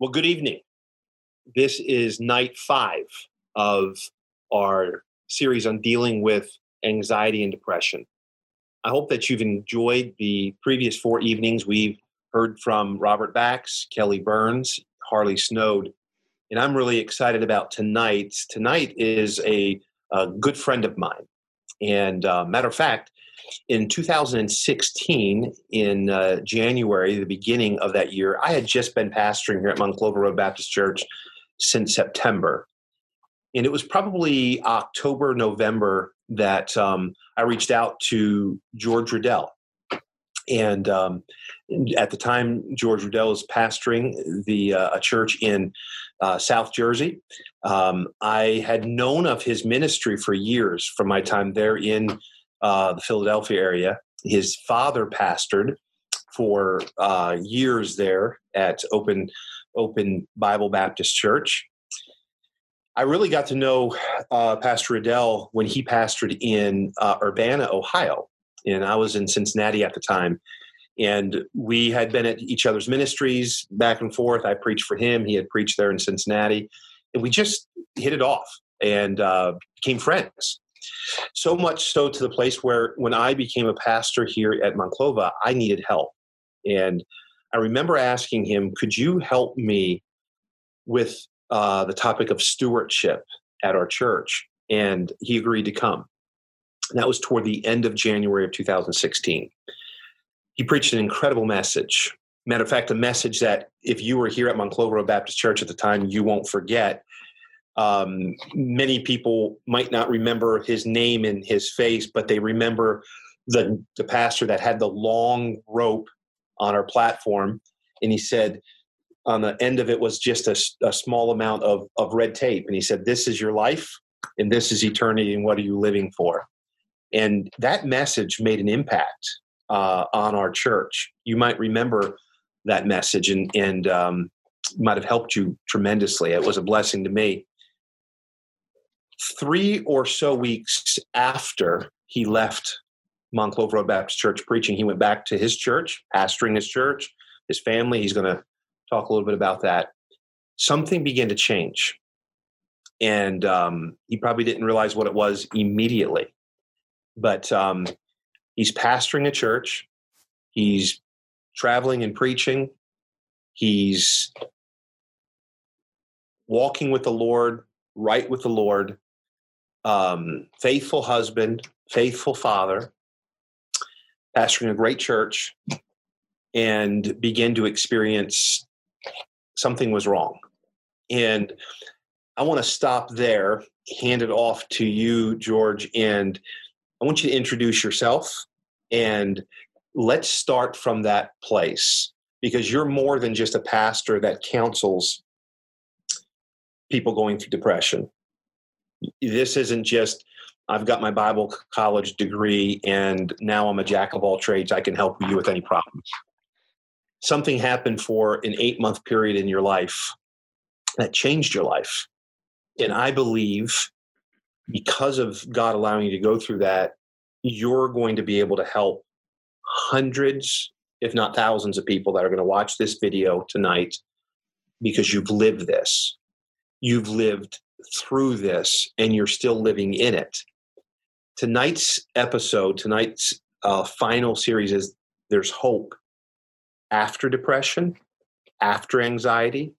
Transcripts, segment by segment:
Well, good evening. This is night five of our series on dealing with anxiety and depression. I hope that you've enjoyed the previous four evenings. We've heard from Robert Bax, Kelly Burns, Harley Snowd, and I'm really excited about tonight. Tonight is a, a good friend of mine. And uh, matter of fact, in 2016, in uh, January, the beginning of that year, I had just been pastoring here at Monclova Road Baptist Church since September. And it was probably October, November that um, I reached out to George Riddell. And um, at the time, George Riddell was pastoring the uh, a church in uh, South Jersey. Um, I had known of his ministry for years from my time there in uh, the Philadelphia area. His father pastored for uh, years there at Open Open Bible Baptist Church. I really got to know uh, Pastor Riddell when he pastored in uh, Urbana, Ohio, and I was in Cincinnati at the time. And we had been at each other's ministries back and forth. I preached for him; he had preached there in Cincinnati, and we just hit it off and uh, became friends. So much so to the place where when I became a pastor here at Monclova, I needed help. And I remember asking him, Could you help me with uh, the topic of stewardship at our church? And he agreed to come. And that was toward the end of January of 2016. He preached an incredible message. Matter of fact, a message that if you were here at Monclova Baptist Church at the time, you won't forget um, many people might not remember his name and his face, but they remember the, the pastor that had the long rope on our platform. And he said, on the end of it was just a, a small amount of, of red tape. And he said, This is your life, and this is eternity, and what are you living for? And that message made an impact uh, on our church. You might remember that message and, and um, might have helped you tremendously. It was a blessing to me three or so weeks after he left Monclova Road Baptist Church preaching, he went back to his church, pastoring his church, his family. He's going to talk a little bit about that. Something began to change. And um, he probably didn't realize what it was immediately. But um, he's pastoring a church, he's traveling and preaching, he's walking with the Lord, right with the Lord, um, faithful husband, faithful father, pastoring a great church, and begin to experience something was wrong. And I want to stop there, hand it off to you, George, and I want you to introduce yourself and let's start from that place because you're more than just a pastor that counsels people going through depression this isn't just I've got my Bible college degree and now I'm a jack of all trades. I can help you with any problems. Something happened for an eight month period in your life that changed your life. And I believe because of God allowing you to go through that, you're going to be able to help hundreds, if not thousands, of people that are going to watch this video tonight because you've lived this. You've lived through this and you're still living in it. Tonight's episode, tonight's uh, final series is There's Hope after depression, after anxiety,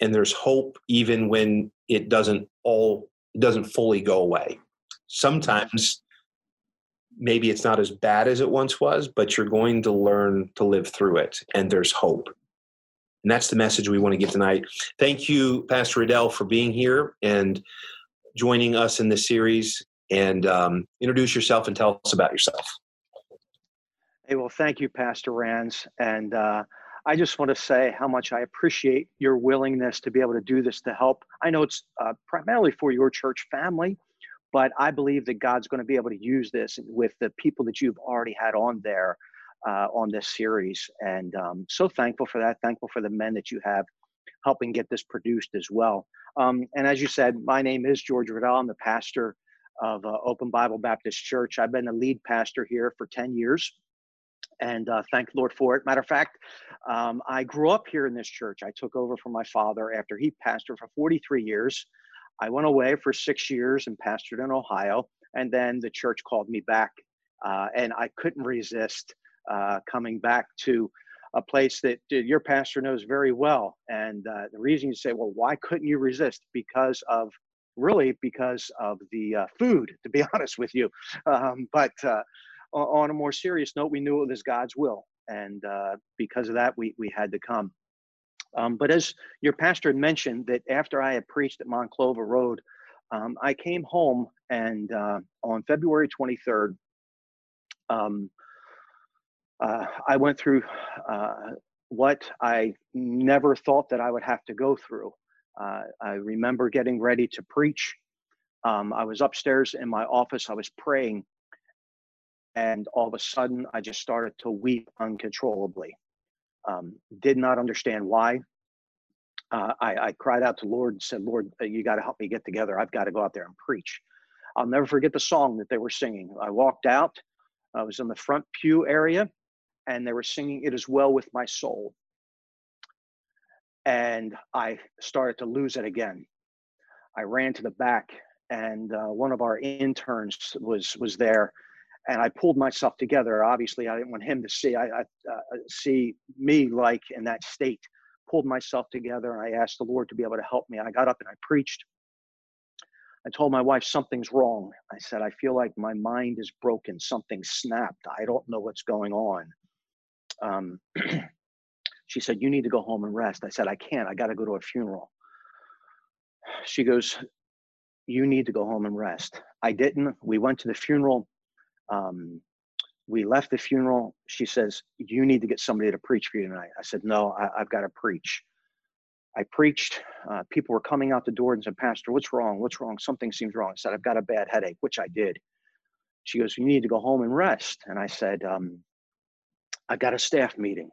and there's hope even when it doesn't all it doesn't fully go away. Sometimes maybe it's not as bad as it once was, but you're going to learn to live through it, and there's hope. And that's the message we want to give tonight. Thank you, Pastor Riddell, for being here and joining us in this series. And um, introduce yourself and tell us about yourself. Hey, well, thank you, Pastor Rands. And uh, I just want to say how much I appreciate your willingness to be able to do this to help. I know it's uh, primarily for your church family, but I believe that God's going to be able to use this with the people that you've already had on there uh, on this series. And um, so thankful for that. Thankful for the men that you have helping get this produced as well. Um, and as you said, my name is George Riddell. I'm the pastor of uh, Open Bible Baptist Church. I've been the lead pastor here for 10 years. and uh, thank the Lord for it. Matter of fact, um, I grew up here in this church. I took over from my father after he pastored for 43 years. I went away for six years and pastored in Ohio, and then the church called me back, uh, and I couldn't resist uh, coming back to a place that your pastor knows very well. And uh, the reason you say, well, why couldn't you resist? Because of really because of the uh, food, to be honest with you. Um, but uh, on a more serious note, we knew it was God's will. And uh, because of that, we, we had to come. Um, but as your pastor mentioned, that after I had preached at Monclova Road, um, I came home and uh, on February 23rd, um, uh, I went through uh, what I never thought that I would have to go through. Uh, I remember getting ready to preach. Um, I was upstairs in my office, I was praying, and all of a sudden I just started to weep uncontrollably. Um, did not understand why. Uh, I, I, cried out to Lord and said, Lord, uh, you got to help me get together. I've got to go out there and preach. I'll never forget the song that they were singing. I walked out, I was in the front pew area, and they were singing It Is Well With My Soul. And I started to lose it again. I ran to the back, and uh, one of our interns was was there, and I pulled myself together. Obviously, I didn't want him to see I, I uh, see me like in that state. Pulled myself together, and I asked the Lord to be able to help me. I got up and I preached. I told my wife something's wrong. I said I feel like my mind is broken. Something snapped. I don't know what's going on um, she said, You need to go home and rest. I said, I can't. I got to go to a funeral. She goes, You need to go home and rest. I didn't. We went to the funeral. Um, we left the funeral. She says, You need to get somebody to preach for you tonight. I said, No, I, have got to preach. I preached. Uh, people were coming out the door and said, Pastor, what's wrong? What's wrong? Something seems wrong. I said, I've got a bad headache, which I did. She goes, You need to go home and rest. And I said, um, I got a staff meeting.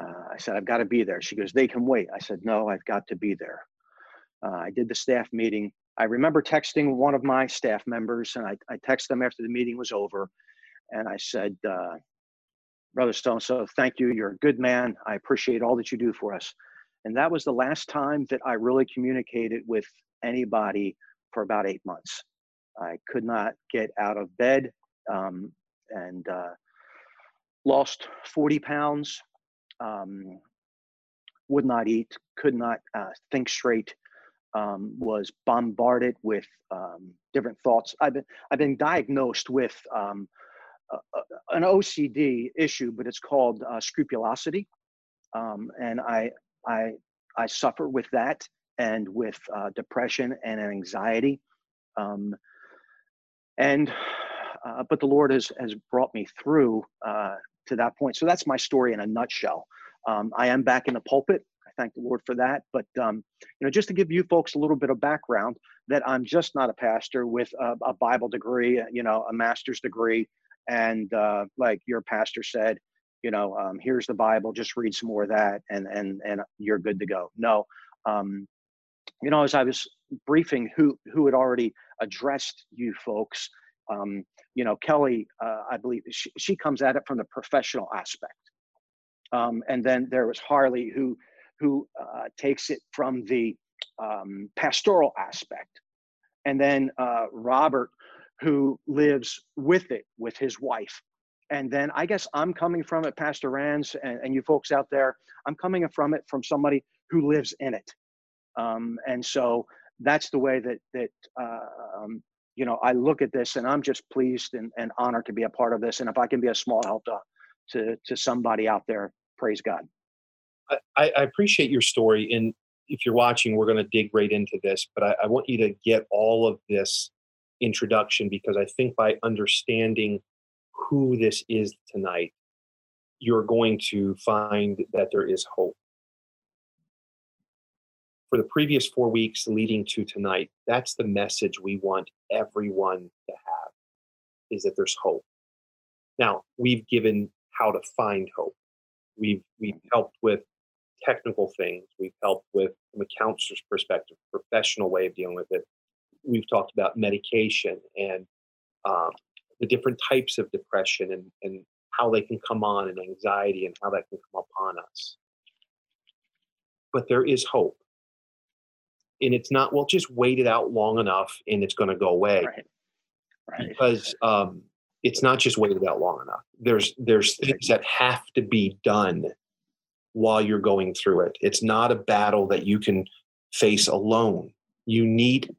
Uh, I said, I've got to be there. She goes, they can wait. I said, no, I've got to be there. Uh, I did the staff meeting. I remember texting one of my staff members, and I, I texted them after the meeting was over. And I said, uh, Brother Stone, so thank you. You're a good man. I appreciate all that you do for us. And that was the last time that I really communicated with anybody for about eight months. I could not get out of bed. Um, and uh, lost 40 pounds, um, would not eat, could not uh, think straight, um, was bombarded with um, different thoughts. I've been, I've been diagnosed with um, an OCD issue, but it's called uh, scrupulosity. Um, and I, I, I suffer with that and with uh, depression and anxiety. Um, and uh, but the Lord has has brought me through uh, to that point. So that's my story in a nutshell. Um, I am back in the pulpit. I thank the Lord for that. But um, you know, just to give you folks a little bit of background, that I'm just not a pastor with a, a Bible degree, you know, a master's degree, and uh, like your pastor said, you know, um, here's the Bible, just read some more of that, and and and you're good to go. No, um, you know, as I was briefing who who had already addressed you folks, um, you know, Kelly, uh, I believe she, she, comes at it from the professional aspect. Um, and then there was Harley who, who uh, takes it from the um, pastoral aspect. And then uh, Robert, who lives with it with his wife. And then I guess I'm coming from it, Pastor Rands, and, and you folks out there, I'm coming from it from somebody who lives in it. Um, and so that's the way that that uh, um, you know, I look at this and I'm just pleased and, and honored to be a part of this. And if I can be a small help to, to, to somebody out there, praise God. I, I appreciate your story. And if you're watching, we're going to dig right into this, but I, I want you to get all of this introduction because I think by understanding who this is tonight, you're going to find that there is hope for the previous four weeks leading to tonight, that's the message we want everyone to have is that there's hope. Now, we've given how to find hope. We've we've helped with technical things. We've helped with from a counselor's perspective, professional way of dealing with it. We've talked about medication and um, the different types of depression and, and how they can come on and anxiety and how that can come upon us. But there is hope. And it's not, well, just wait it out long enough and it's going to go away. Right. Right. Because um, it's not just waited out long enough. There's there's things that have to be done while you're going through it. It's not a battle that you can face alone. You need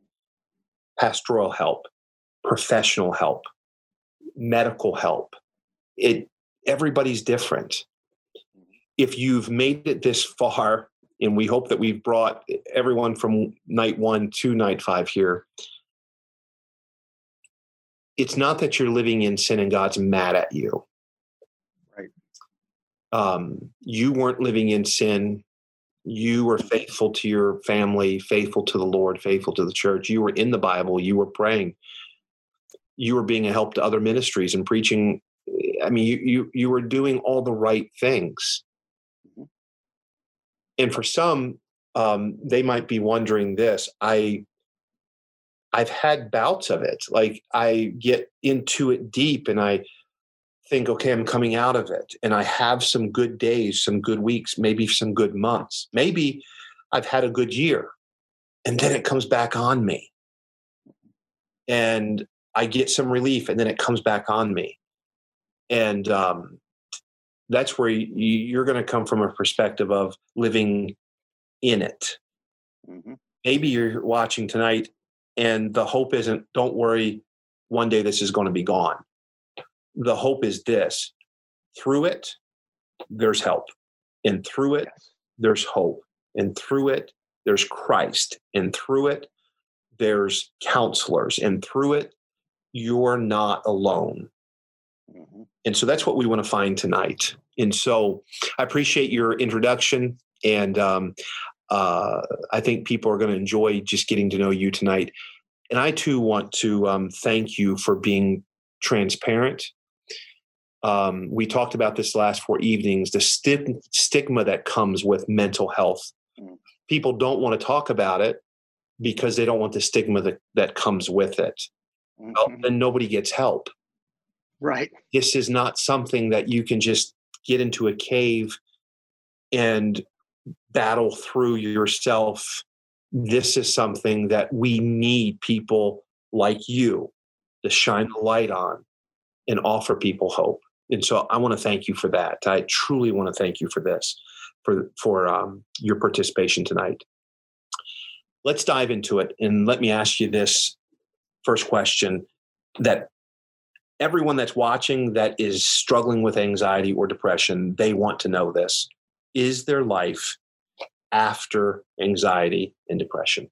pastoral help, professional help, medical help. It everybody's different. If you've made it this far, and we hope that we've brought everyone from night one to night five here, it's not that you're living in sin and God's mad at you. Right. Um, you weren't living in sin. You were faithful to your family, faithful to the Lord, faithful to the church. You were in the Bible. You were praying. You were being a help to other ministries and preaching. I mean, you you you were doing all the right things. And for some, um, they might be wondering this. I I've had bouts of it. Like I get into it deep and I think, okay, I'm coming out of it. And I have some good days, some good weeks, maybe some good months. Maybe I've had a good year. And then it comes back on me. And I get some relief and then it comes back on me. And um, that's where you, are going to come from a perspective of living in it. Mm-hmm. Maybe you're watching tonight and the hope isn't, don't worry, one day this is going to be gone. The hope is this through it, there's help. And through it, there's hope. And through it, there's Christ. And through it, there's counselors. And through it, you're not alone. Mm-hmm. And so that's what we want to find tonight. And so I appreciate your introduction. And um, uh, I think people are going to enjoy just getting to know you tonight. And I too want to um, thank you for being transparent. Um, we talked about this last four evenings the sti- stigma that comes with mental health. Mm. People don't want to talk about it because they don't want the stigma that, that comes with it. Mm-hmm. Well, then nobody gets help. Right. This is not something that you can just get into a cave and battle through yourself. This is something that we need people like you to shine the light on and offer people hope. And so I want to thank you for that. I truly want to thank you for this, for for um, your participation tonight. Let's dive into it, and let me ask you this first question: that everyone that's watching that is struggling with anxiety or depression, they want to know this: is there life after anxiety and depression?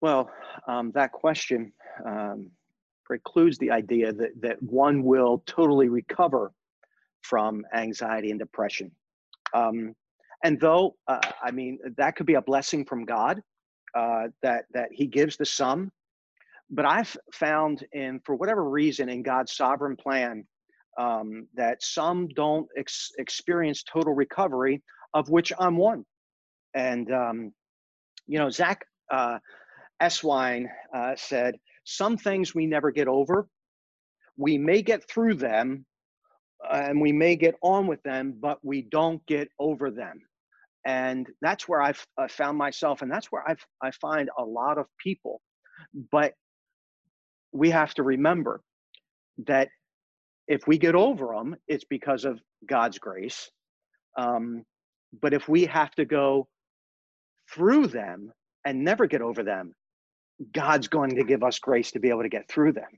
Well, um, that question um, precludes the idea that, that one will totally recover from anxiety and depression. Um, and though, uh, I mean, that could be a blessing from God uh, that, that He gives to some, but I've found in, for whatever reason, in God's sovereign plan, um, that some don't ex- experience total recovery, of which I'm one. And, um, you know, Zach uh, Eswine uh, said, Some things we never get over. We may get through them uh, and we may get on with them, but we don't get over them. And that's where I've uh, found myself, and that's where I've, I find a lot of people. But we have to remember that if we get over them, it's because of God's grace. Um, but if we have to go through them and never get over them, God's going to give us grace to be able to get through them.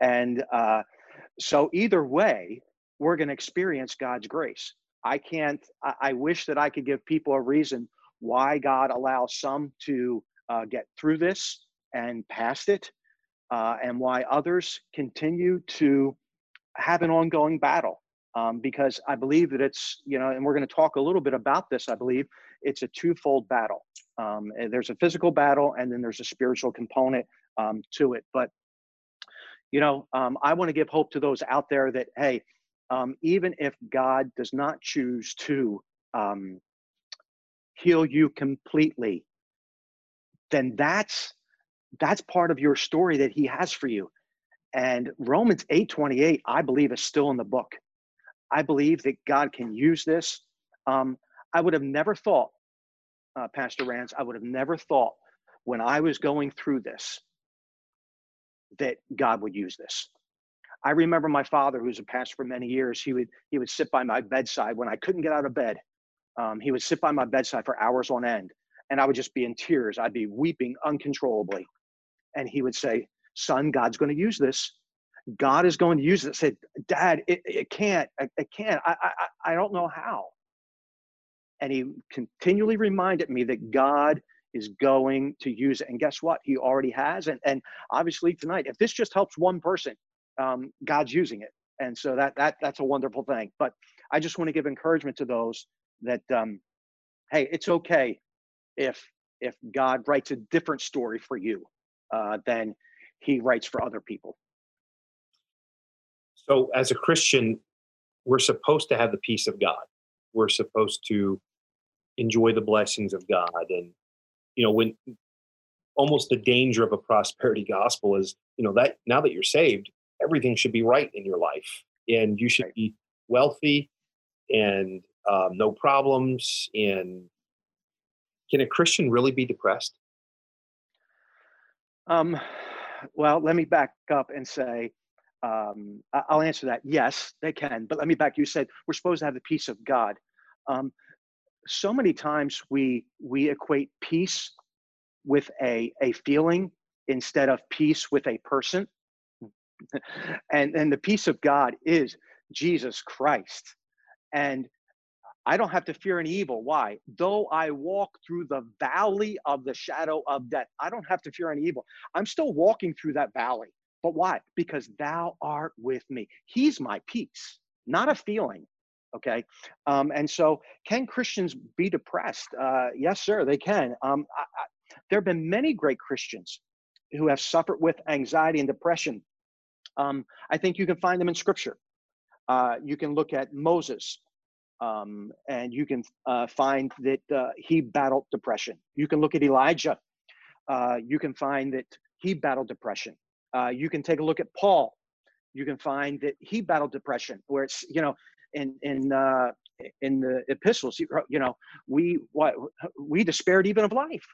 And uh, so, either way, we're going to experience God's grace. I can't, I, I, wish that I could give people a reason why God allows some to uh, get through this and past it, uh, and why others continue to have an ongoing battle um, because I believe that it's, you know, and we're going to talk a little bit about this, I believe it's a twofold battle. Um, there's a physical battle and then there's a spiritual component um, to it. But, you know, um, I want to give hope to those out there that, hey, um, even if God does not choose to um, heal you completely, then that's that's part of your story that he has for you And Romans 8:28, I believe, is still in the book. I believe that God can use this. Um, I would have never thought, uh, Pastor Rans, I would have never thought when I was going through this that God would use this. I remember my father, who was a pastor for many years. He would he would sit by my bedside when I couldn't get out of bed. Um, he would sit by my bedside for hours on end, and I would just be in tears. I'd be weeping uncontrollably, and he would say, "Son, God's going to use this. God is going to use this." I said, "Dad, it, it can't. It can't. I, I I don't know how." And he continually reminded me that God is going to use it. And guess what? He already has. And, and obviously tonight, if this just helps one person, um, God's using it. And so that, that, that's a wonderful thing. But I just want to give encouragement to those that, um, hey, it's okay if, if God writes a different story for you uh, than he writes for other people. So as a Christian, we're supposed to have the peace of God. We're supposed to enjoy the blessings of God and you know when almost the danger of a prosperity gospel is you know that now that you're saved everything should be right in your life and you should right. be wealthy and um, no problems and can a christian really be depressed um, well let me back up and say um, i'll answer that. Yes they can but let me back you said we're supposed to have the peace of god. Um, so many times we we equate peace with a a feeling instead of peace with a person. And and the peace of god is jesus christ. And i don't have to fear any evil. Why? Though i walk through the valley of the shadow of death i don't have to fear any evil. I'm still walking through that valley. But why? Because thou art with me. He's my peace not a feeling okay? Um, and so can christians be depressed? Uh, yes sir they can. Um, I, I, there have been many great christians who have suffered with anxiety and depression. Um, i think you can find them in scripture. Uh, you can look at moses um, and you can uh, find that uh, he battled depression you can look at elijah uh, you can find that he battled depression uh, you can take a look at paul you can find that he battled depression where it's you know in in uh, in the epistles. You know, we what we despaired even of life.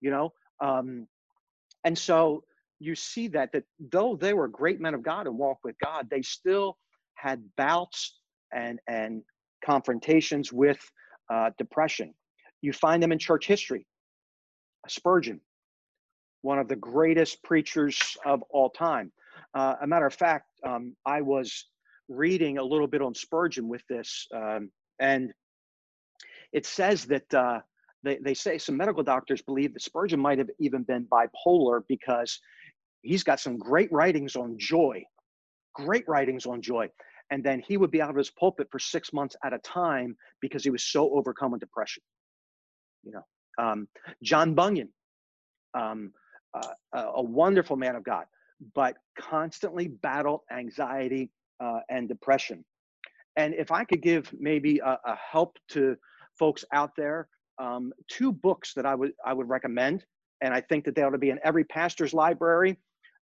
You know, um, and so you see that that though they were great men of God and walked with God, they still had bouts and and confrontations with uh, depression. You find them in church history. Spurgeon, one of the greatest preachers of all time. Uh, a matter of fact, um, I was reading a little bit on Spurgeon with this, um, and it says that uh, they, they say some medical doctors believe that Spurgeon might have even been bipolar because he's got some great writings on joy, great writings on joy. And then he would be out of his pulpit for six months at a time because he was so overcome with depression. You know, um, John Bunyan, um, uh, a wonderful man of God, but constantly battled anxiety uh, and depression. And if I could give maybe a, a help to folks out there, um, two books that I would I would recommend, and I think that they ought to be in every pastor's library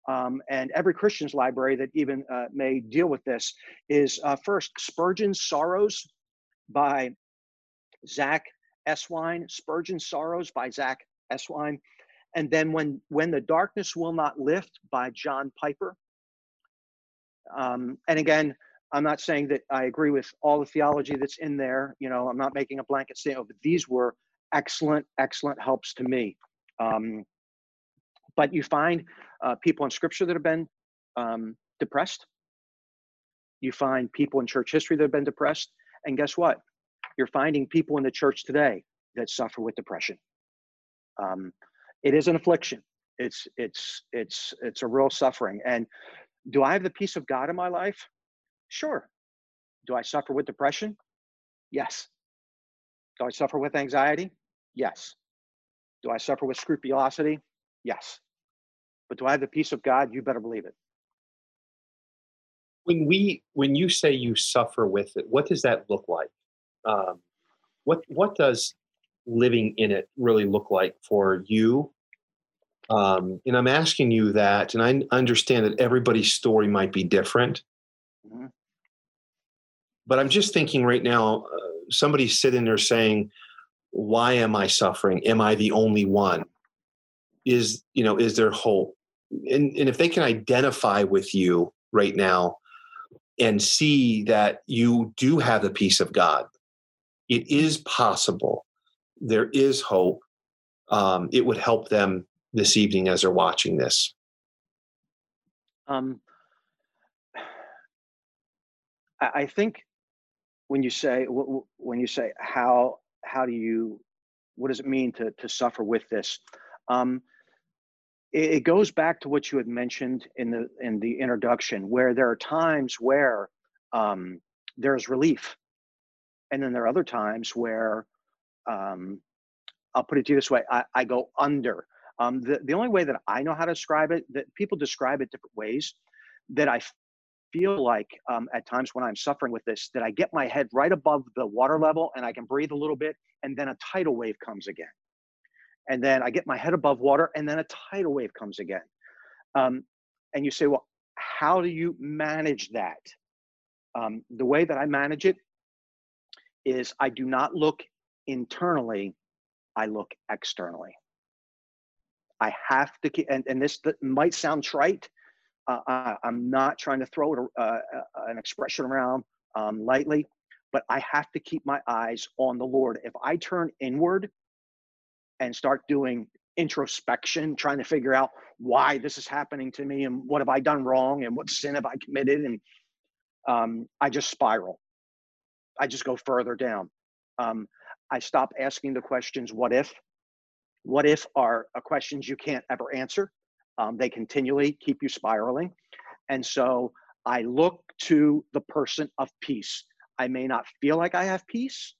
um, and every Christian's library that even uh, may deal with this is uh, first Spurgeon's Sorrows by Zach Eswine. Spurgeon's Sorrows by Zach Eswine, and then when when the darkness will not lift by John Piper. Um, and again, I'm not saying that I agree with all the theology that's in there. You know, I'm not making a blanket statement, but these were excellent, excellent helps to me. Um, but you find uh, people in scripture that have been um, depressed. You find people in church history that have been depressed. And guess what? You're finding people in the church today that suffer with depression. Um, it is an affliction. It's it's it's it's a real suffering. And do I have the peace of God in my life? Sure. Do I suffer with depression? Yes. Do I suffer with anxiety? Yes. Do I suffer with scrupulosity? Yes. But do I have the peace of God? You better believe it. When we, when you say you suffer with it, what does that look like? Um, what what does living in it really look like for you Um, and I'm asking you that, and I understand that everybody's story might be different. Mm-hmm. But I'm just thinking right now, uh, somebody's sitting there saying, "Why am I suffering? Am I the only one? Is you know, is there hope?" And, and if they can identify with you right now and see that you do have the peace of God, it is possible. There is hope. Um, it would help them this evening as they're watching this. Um, I think when you say when you say how how do you what does it mean to to suffer with this? Um, it, goes back to what you had mentioned in the in the introduction, where there are times where um, there's relief, and then there are other times where um, I'll put it to you this way: I, I go under. Um, the the only way that I know how to describe it, that people describe it different ways, that I feel like um, at times when I'm suffering with this, that I get my head right above the water level and I can breathe a little bit, and then a tidal wave comes again. And then I get my head above water, and then a tidal wave comes again. Um, and you say, well, how do you manage that? Um, the way that I manage it is I do not look internally, I look externally. I have to keep, and, and this might sound trite, uh, I, am not trying to throw it, uh, uh, an expression around um, lightly, but I have to keep my eyes on the Lord. If I turn inward and start doing introspection, trying to figure out why this is happening to me and what have I done wrong and what sin have I committed, and um, I just spiral. I just go further down. Um, I stop asking the questions, what if? What if are questions you can't ever answer um, they continually keep you spiraling. And so I look to the person of peace. I may not feel like I have peace.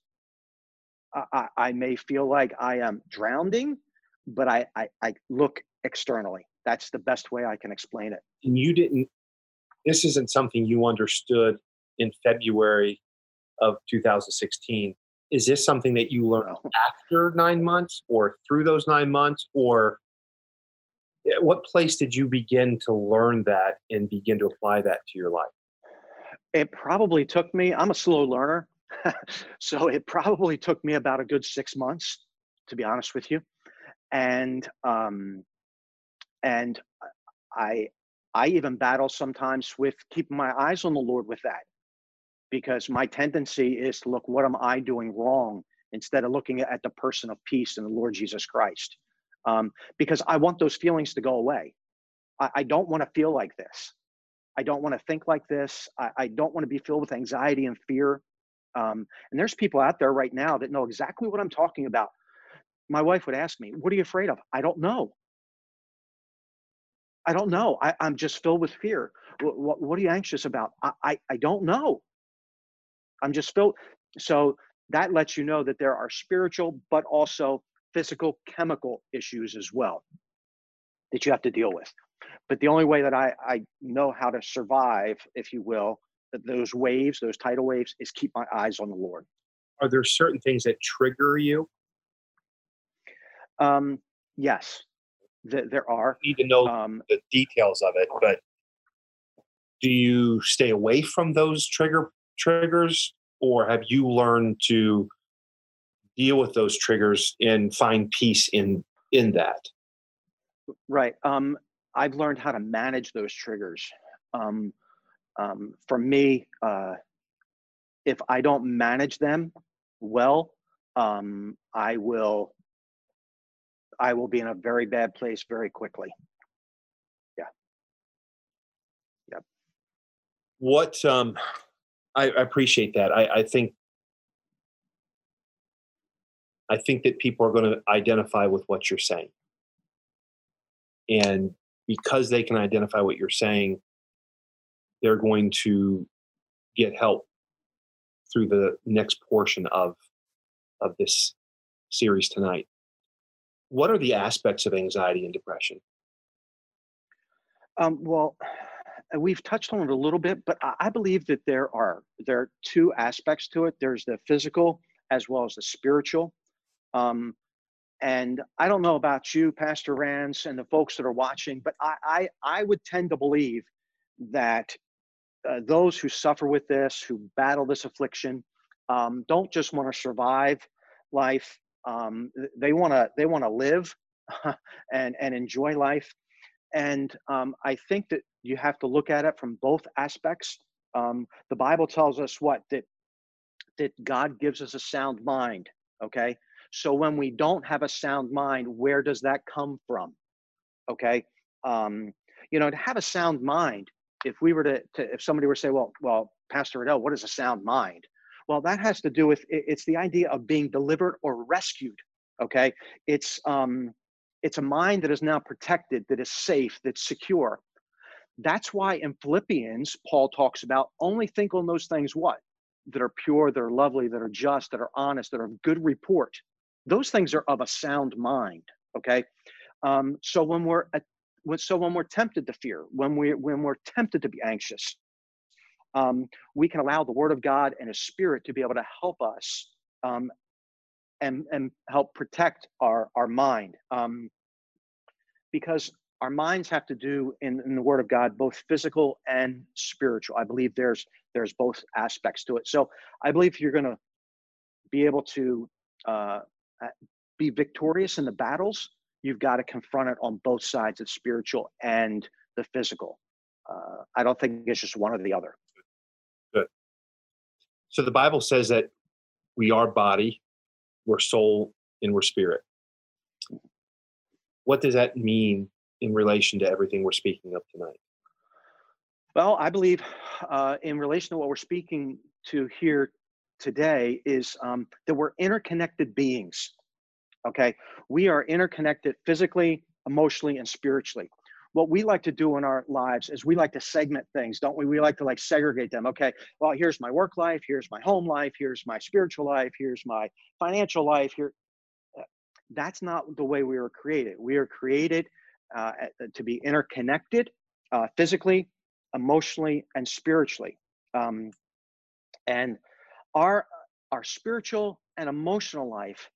I, I may feel like I am drowning, but I, I, I look externally. That's the best way I can explain it. And you didn't, this isn't something you understood in February of 2016. Is this something that you learned after nine months or through those nine months or what place did you begin to learn that and begin to apply that to your life? It probably took me, I'm a slow learner. so it probably took me about a good six months, to be honest with you. And, um, and I, I even battle sometimes with keeping my eyes on the Lord with that because my tendency is to look, what am I doing wrong? Instead of looking at the person of peace and the Lord Jesus Christ um, because I want those feelings to go away. I, I don't want to feel like this. I don't want to think like this. I, I don't want to be filled with anxiety and fear. Um, and there's people out there right now that know exactly what I'm talking about. My wife would ask me, What are you afraid of? I don't know. I don't know. I, am just filled with fear. What, what, what, are you anxious about? I, I, I don't know. I'm just filled. So that lets you know that there are spiritual, but also physical chemical issues as well that you have to deal with. But the only way that I, I know how to survive, if you will, those waves, those tidal waves, is keep my eyes on the Lord. Are there certain things that trigger you? Um, yes, th- there are. You need to know um, the details of it, but do you stay away from those trigger triggers, or have you learned to deal with those triggers and find peace in in that right um, i've learned how to manage those triggers um, um, for me uh, if i don't manage them well um, i will i will be in a very bad place very quickly. Yeah. Yeah what um I, I appreciate that. I, I think I think that people are going to identify with what you're saying. And because they can identify what you're saying, they're going to get help through the next portion of of this series tonight. What are the aspects of anxiety and depression? Um, well, we've touched on it a little bit, but I believe that there are there are two aspects to it. There's the physical as well as the spiritual. Um, And I don't know about you, Pastor Rans, and the folks that are watching, but I, I, I would tend to believe that uh, those who suffer with this, who battle this affliction, um, don't just want to survive life. Um, they want to they want to live and and enjoy life. And um, I think that you have to look at it from both aspects. Um, the Bible tells us what that that God gives us a sound mind. Okay, so when we don't have a sound mind, where does that come from? Okay, um, you know, to have a sound mind. If we were to, to if somebody were to say, well, well, Pastor Riddell, what is a sound mind? Well, that has to do with it's the idea of being delivered or rescued. Okay, it's um, it's a mind that is now protected, that is safe, that's secure. That's why in Philippians, Paul talks about only think on those things what? That are pure, that are lovely, that are just, that are honest, that are of good report. Those things are of a sound mind. Okay. Um, so when we're at, so when we're tempted to fear, when we when we're tempted to be anxious, um, we can allow the Word of God and His Spirit to be able to help us um, and and help protect our our mind um, because our minds have to do in, in the word of god both physical and spiritual. I believe there's there's both aspects to it. So i believe you're going to be able to uh, be victorious in the battles you've got to confront it on both sides of spiritual and the physical uh, i don't think it's just one or the other good so the bible says that we are body we're soul and we're spirit. What does that mean in relation to everything we're speaking of tonight? Well, I believe uh, in relation to what we're speaking to here today is um, that we're interconnected beings. Okay, we are interconnected physically, emotionally, and spiritually what we like to do in our lives is we like to segment things, don't we? We like to like segregate them. Okay, well, here's my work life, here's my home life, here's my spiritual life, here's my financial life. Here, uh, that's not the way we were created. We are created uh, to be interconnected, uh, physically, emotionally, and spiritually. Um, and our our spiritual and emotional life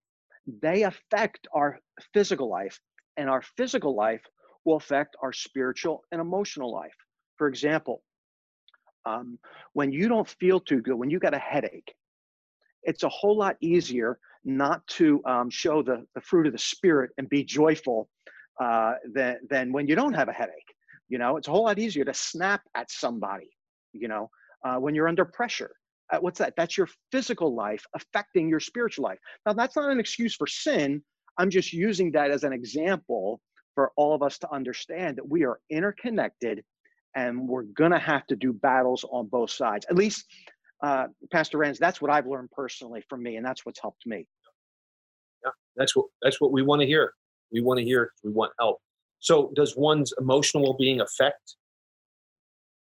they affect our physical life and our physical life will affect our spiritual and emotional life. For example, um, when you don't feel too good, when you got a headache, it's a whole lot easier not to um, show the, the fruit of the spirit and be joyful uh, than, than when you don't have a headache. You know, it's a whole lot easier to snap at somebody, you know, uh, when you're under pressure. Uh, what's that? That's your physical life affecting your spiritual life. Now, that's not an excuse for sin. I'm just using that as an example for all of us to understand that we are interconnected and we're going to have to do battles on both sides. At least, uh, Pastor Rans, that's what I've learned personally from me, and that's what's helped me. Yeah, that's what that's what we want to hear. We want to hear. We want help. So, does one's emotional well-being affect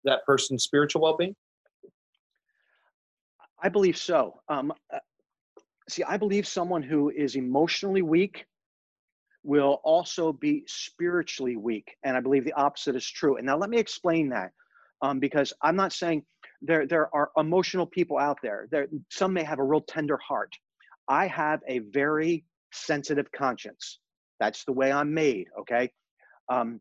that person's spiritual well-being? I believe so. Um, uh, see, I believe someone who is emotionally weak will also be spiritually weak. And I believe the opposite is true. And now let me explain that um, because I'm not saying there, there are emotional people out there. there. Some may have a real tender heart. I have a very sensitive conscience. That's the way I'm made, okay? Um,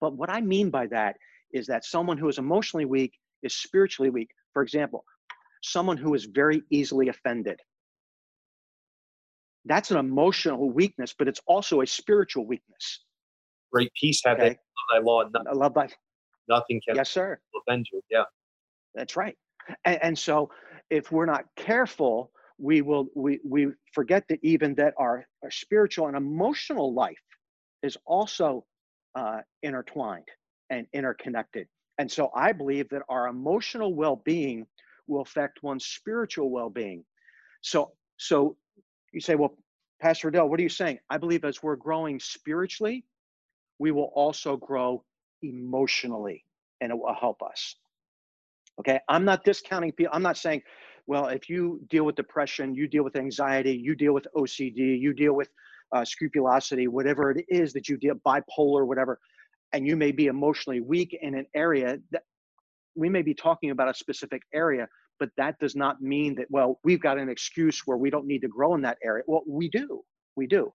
but what I mean by that is that someone who is emotionally weak is spiritually weak. For example, someone who is very easily offended that's an emotional weakness, but it's also a spiritual weakness. Great peace have okay. thy law, and nothing, I love thy. Nothing can yes, sir. offend you. Yeah, that's right. And, and so, if we're not careful, we will we we forget that even that our, our spiritual and emotional life is also uh, intertwined and interconnected. And so, I believe that our emotional well-being will affect one's spiritual well-being. So, so you say, well, Pastor Dell, what are you saying? I believe as we're growing spiritually, we will also grow emotionally and it will help us. Okay. I'm not discounting people. I'm not saying, well, if you deal with depression, you deal with anxiety, you deal with OCD, you deal with uh, scrupulosity, whatever it is that you deal, bipolar, whatever, and you may be emotionally weak in an area that we may be talking about a specific area, but that does not mean that well we've got an excuse where we don't need to grow in that area well we do we do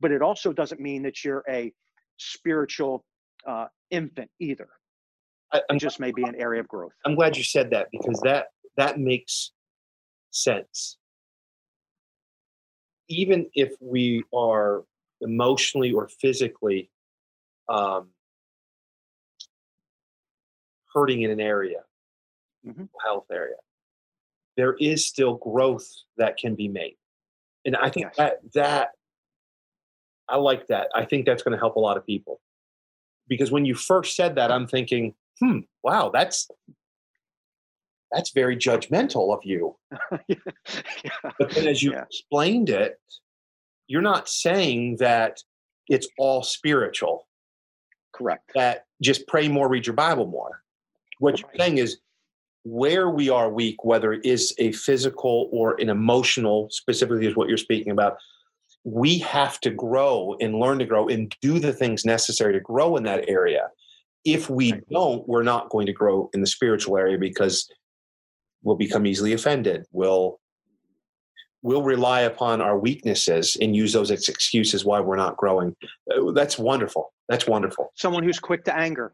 but it also doesn't mean that you're a spiritual uh, infant either. I, it just may be an area of growth. I'm glad you said that because that that makes sense. Even if we are emotionally or physically um, hurting in an area, mm-hmm. health area, there is still growth that can be made. And I think yes. that that I like that. I think that's going to help a lot of people. Because when you first said that, I'm thinking, hmm, wow, that's that's very judgmental of you. yeah. But then as you yeah. explained it, you're not saying that it's all spiritual. Correct. That just pray more, read your Bible more. What you're saying is where we are weak, whether it is a physical or an emotional, specifically is what you're speaking about, we have to grow and learn to grow and do the things necessary to grow in that area. If we don't, we're not going to grow in the spiritual area because we'll become easily offended. We'll we'll rely upon our weaknesses and use those as excuses why we're not growing. Uh, that's wonderful. That's wonderful. Someone who's quick to anger.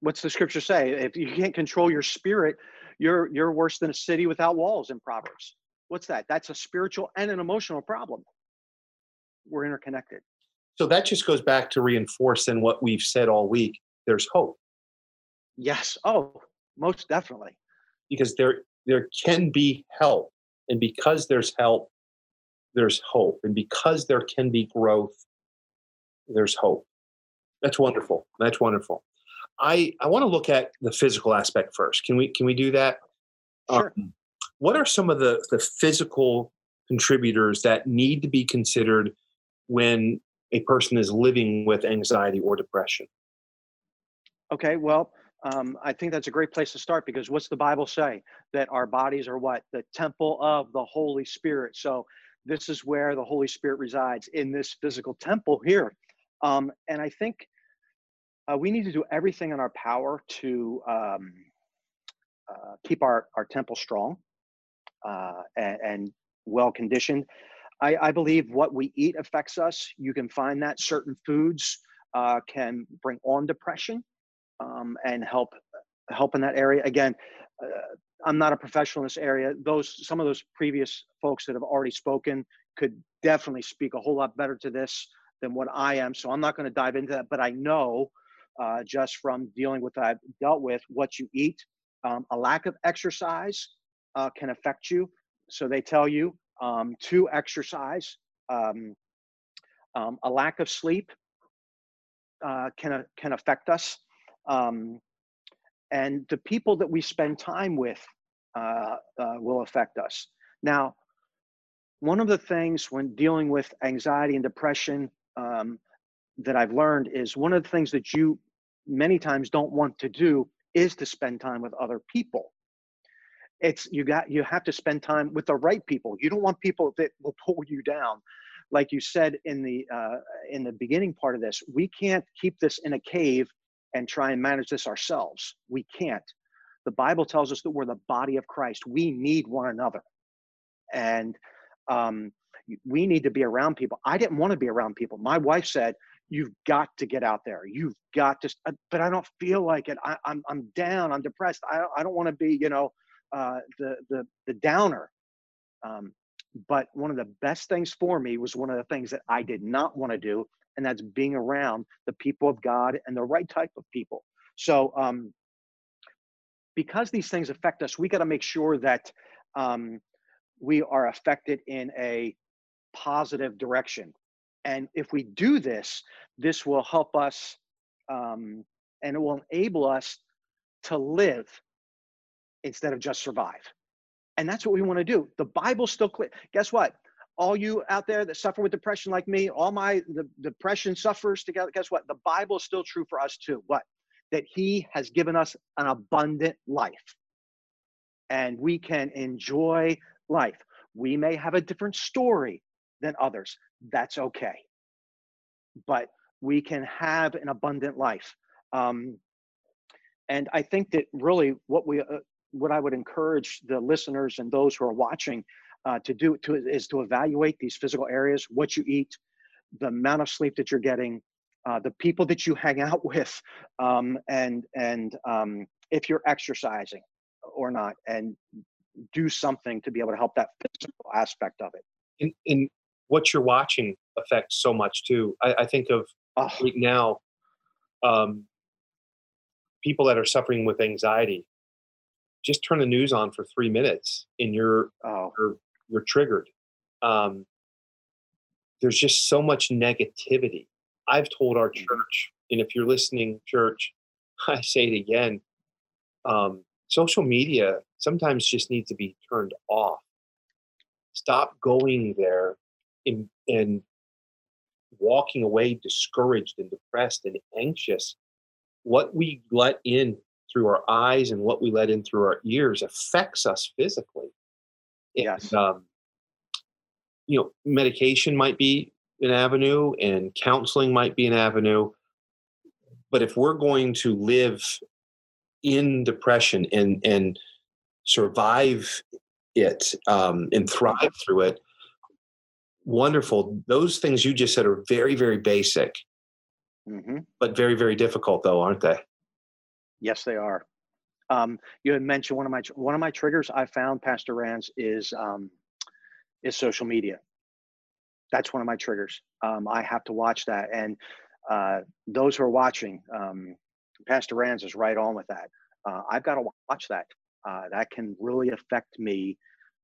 What's the scripture say? If you can't control your spirit, you're you're worse than a city without walls in Proverbs. What's that? That's a spiritual and an emotional problem. We're interconnected. So that just goes back to reinforcing what we've said all week. There's hope. Yes. Oh, most definitely. Because there there can be help. And because there's help, there's hope. And because there can be growth, there's hope. That's wonderful. That's wonderful. I, I want to look at the physical aspect first. Can we can we do that? Sure. Um, what are some of the, the physical contributors that need to be considered when a person is living with anxiety or depression? Okay, well, um, I think that's a great place to start because what's the Bible say? That our bodies are what? The temple of the Holy Spirit. So this is where the Holy Spirit resides in this physical temple here. Um, and I think uh, we need to do everything in our power to um, uh, keep our, our temple strong uh, and, and well conditioned. I, I, believe what we eat affects us. You can find that certain foods uh, can bring on depression um, and help help in that area. Again, uh, I'm not a professional in this area. Those some of those previous folks that have already spoken could definitely speak a whole lot better to this than what I am. So I'm not going to dive into that. But I know uh, just from dealing with I've dealt with what you eat, um, a lack of exercise uh, can affect you. So they tell you um, to exercise. Um, um, a lack of sleep uh, can can affect us, um, and the people that we spend time with uh, uh, will affect us. Now, one of the things when dealing with anxiety and depression um, that I've learned is one of the things that you many times don't want to do is to spend time with other people. It's you got you have to spend time with the right people. You don't want people that will pull you down. Like you said in the uh, in the beginning part of this we can't keep this in a cave and try and manage this ourselves. We can't. The bible tells us that we're the body of christ. We need one another. And um, we need to be around people. I didn't want to be around people. My wife said you've got to get out there you've got to but i don't feel like it I, am I'm, I'm down i'm depressed i, I don't want to be you know uh, the, the, the downer. Um, but one of the best things for me was one of the things that I did not want to do, and that's being around the people of God and the right type of people. So, um, because these things affect us, we got to make sure that um, we are affected in a positive direction. And if we do this, this will help us um, and it will enable us to live instead of just survive. And that's what we want to do. The Bible's still clear. Guess what? All you out there that suffer with depression like me, all my the depression sufferers together, guess what? The Bible is still true for us too. What? That he has given us an abundant life. And we can enjoy life. We may have a different story than others. That's okay. But we can have an abundant life. Um, and I think that really what we uh, what I would encourage the listeners and those who are watching uh, to do to is to evaluate these physical areas, what you eat, the amount of sleep that you're getting, uh, the people that you hang out with, um, and and um, if you're exercising or not, and do something to be able to help that physical aspect of it. In, in what you're watching affects so much too. I, I think of oh. right now, um, people that are suffering with anxiety. Just turn the news on for three minutes, and you're oh. you're, you're triggered. Um, there's just so much negativity. I've told our mm-hmm. church, and if you're listening, church, I say it again. Um, social media sometimes just needs to be turned off. Stop going there and, and walking away discouraged and depressed and anxious. What we let in through our eyes and what we let in through our ears affects us physically. Yes. And, um, you know, medication might be an avenue and counseling might be an avenue. But if we're going to live in depression and and survive it um, and thrive through it, wonderful. Those things you just said are very very basic, mm-hmm. but very very difficult though, aren't they? Yes, they are. Um, you had mentioned one of my one of my triggers I found, Pastor Rands, is um, is social media that's one of my triggers. Um, I have to watch that. And uh, those who are watching, um, Pastor Rands is right on with that. Uh, I've got to watch that. Uh, that can really affect me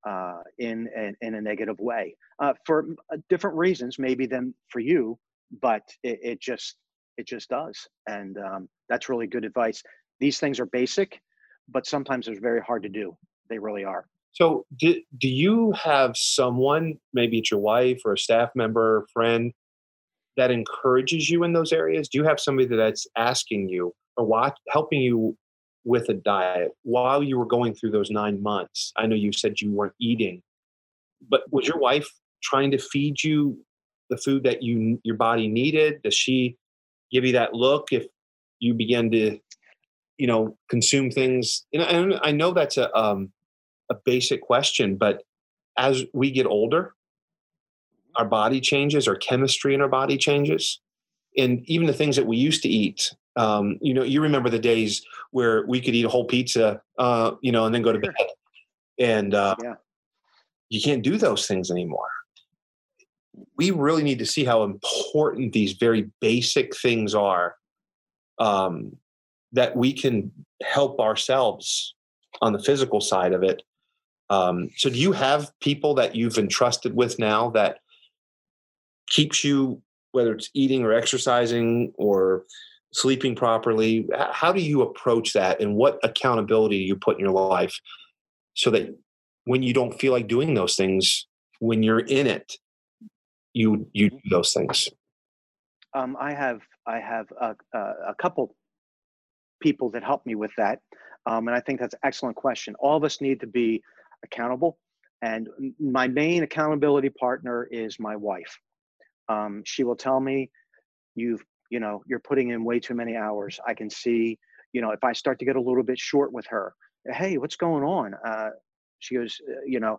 uh, in, in, in a negative way uh, for uh, different reasons, maybe than for you, but it, it just it just does, and um, that's really good advice. These things are basic, but sometimes they're very hard to do. They really are. So, do, do you have someone, maybe it's your wife or a staff member, or friend, that encourages you in those areas? Do you have somebody that's asking you or watch, helping you with a diet while you were going through those nine months? I know you said you weren't eating, but was your wife trying to feed you the food that you your body needed? Does she give you that look if you begin to, you know, consume things? And I know that's a um, a basic question, but as we get older, our body changes, our chemistry in our body changes. And even the things that we used to eat, um, you know, you remember the days where we could eat a whole pizza, uh, you know, and then go to bed. And uh, yeah. you can't do those things anymore. We really need to see how important these very basic things are um, that we can help ourselves on the physical side of it um, so, do you have people that you've entrusted with now that keeps you, whether it's eating or exercising or sleeping properly? How do you approach that, and what accountability do you put in your life so that when you don't feel like doing those things, when you're in it, you you do those things? Um, I have I have a, a, couple people that help me with that, um, and I think that's an excellent question. All of us need to be accountable. And my main accountability partner is my wife. Um, she will tell me, you've, you know, you're putting in way too many hours. I can see, you know, if I start to get a little bit short with her, hey, what's going on? Uh, she goes, uh, you know,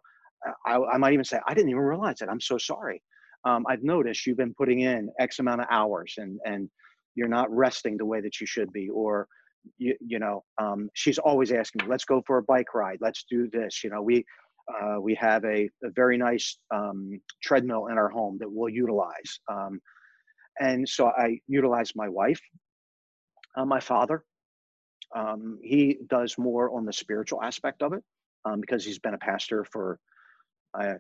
I, I, might even say, I didn't even realize it. I'm so sorry. Um, I've noticed you've been putting in X amount of hours and, and you're not resting the way that you should be, or you, you know, um, she's always asking me, let's go for a bike ride. Let's do this. You know, we, uh, we have a, a very nice um, treadmill in our home that we'll utilize. Um, and so I utilize my wife, uh, my father. Um, he does more on the spiritual aspect of it um, because he's been a pastor for uh,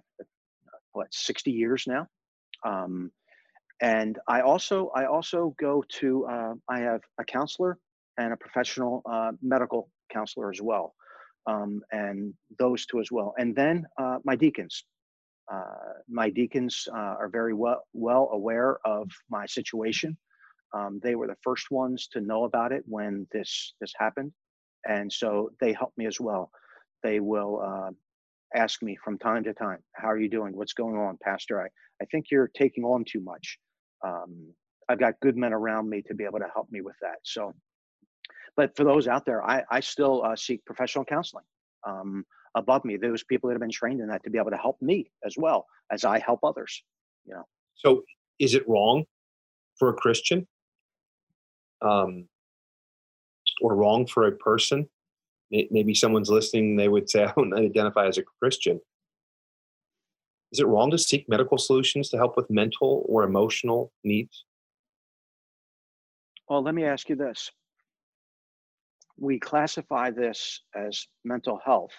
what 60 years now. Um, and I also I also go to uh, I have a counselor and a professional uh, medical counselor as well, um, and those two as well. And then uh, my deacons. Uh, my deacons uh, are very well well aware of my situation. Um, they were the first ones to know about it when this this happened, and so they helped me as well. They will uh, ask me from time to time, "How are you doing? What's going on, Pastor? I I think you're taking on too much." Um, I've got good men around me to be able to help me with that. So but for those out there, I, I still uh, seek professional counseling. Um, above me, those people that have been trained in that to be able to help me as well as I help others. You know. So, is it wrong for a Christian, um, or wrong for a person? Maybe someone's listening; they would say, "I don't identify as a Christian." Is it wrong to seek medical solutions to help with mental or emotional needs? Well, let me ask you this. We classify this as mental health,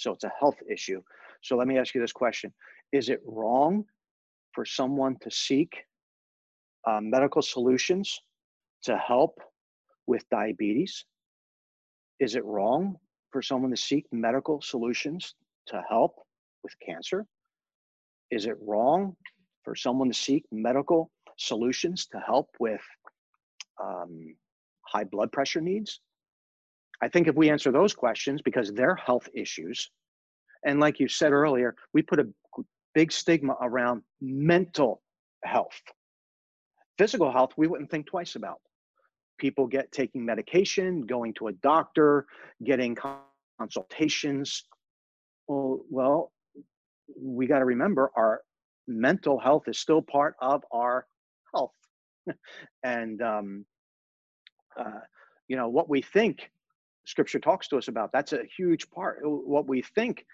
so it's a health issue. So let me ask you this question Is it wrong for someone to seek uh, medical solutions to help with diabetes? Is it wrong for someone to seek medical solutions to help with cancer? Is it wrong for someone to seek medical solutions to help with um, high blood pressure needs? I think if we answer those questions, because they're health issues, and like you said earlier, we put a big stigma around mental health. Physical health, we wouldn't think twice about. People get taking medication, going to a doctor, getting consultations. Well, well, we got to remember our mental health is still part of our health. and, um, uh, you know, what we think scripture talks to us about, that's a huge part. What we think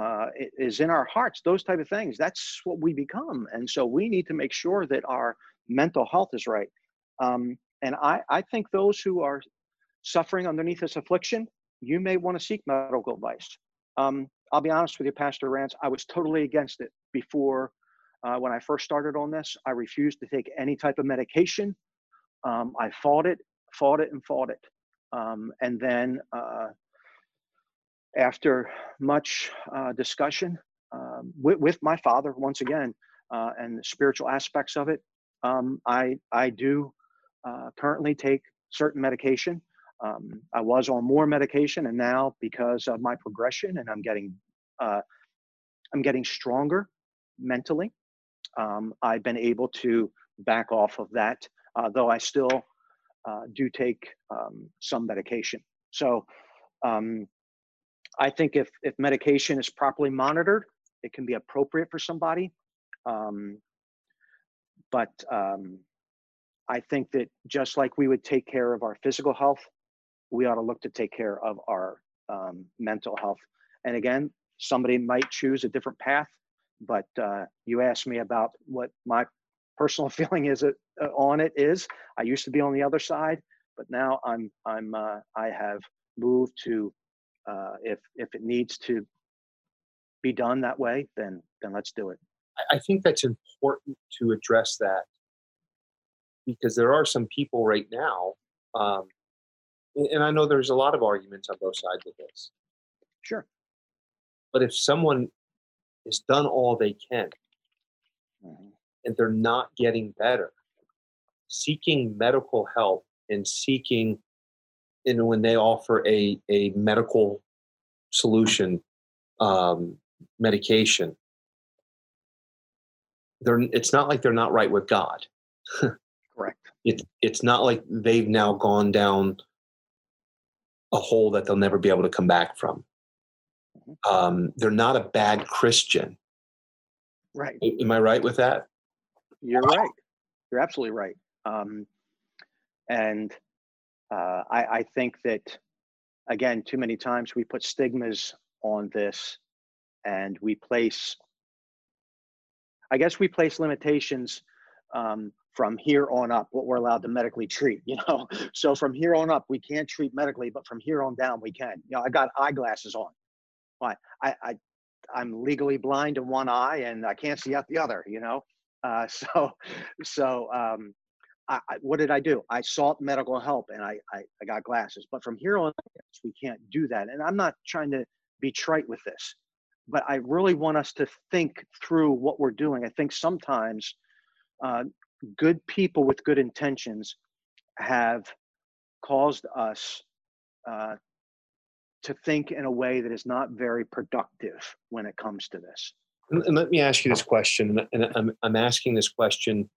uh, is in our hearts, those type of things, that's what we become. And so we need to make sure that our mental health is right. Um, and I, I think those who are suffering underneath this affliction, you may want to seek medical advice. Um, I'll be honest with you, Pastor Rance, I was totally against it before uh, when I first started on this. I refused to take any type of medication. Um, I fought it, fought it, and fought it. Um, and then uh, after much uh, discussion um, with, with, my father, once again, uh, and the spiritual aspects of it, um, I, I do uh, currently take certain medication. Um, I was on more medication, and now because of my progression, and I'm getting, uh, I'm getting stronger mentally. Um, I've been able to back off of that, though I still uh, do take um, some medication. So, um, I think if if medication is properly monitored, it can be appropriate for somebody. Um, but um, I think that just like we would take care of our physical health, we ought to look to take care of our um, mental health. And again, somebody might choose a different path, but uh, you asked me about what my personal feeling is it, uh, on it is. I used to be on the other side, but now I'm I'm uh, I have moved to uh, if if it needs to be done that way, then then let's do it. I think that's important to address that because there are some people right now um, and I know there's a lot of arguments on both sides of this. Sure. But if someone has done all they can mm-hmm. And they're not getting better, seeking medical help and seeking, and when they offer a, a medical solution, um, medication, they're, it's not like they're not right with God. Correct. It, it's not like they've now gone down a hole that they'll never be able to come back from. Mm-hmm. Um, they're not a bad Christian. Right. Am I right with that? You're right. You're absolutely right. Um, and uh, I, I think that, again, too many times we put stigmas on this and we place, I guess we place limitations um, from here on up what we're allowed to medically treat you know? So from here on up we can't treat medically but from here on down we can. You know i got eyeglasses on. Why? I i i'm legally blind in one eye and i can't see out the other you know uh, so so um I, I, what did I do? I sought medical help and I, I, I got glasses. But from here on, we can't do that. And I'm not trying to be trite with this, but I really want us to think through what we're doing. I think sometimes uh, good people with good intentions have caused us uh, to think in a way that is not very productive when it comes to this. And let me ask you this question, and I'm, I'm asking this question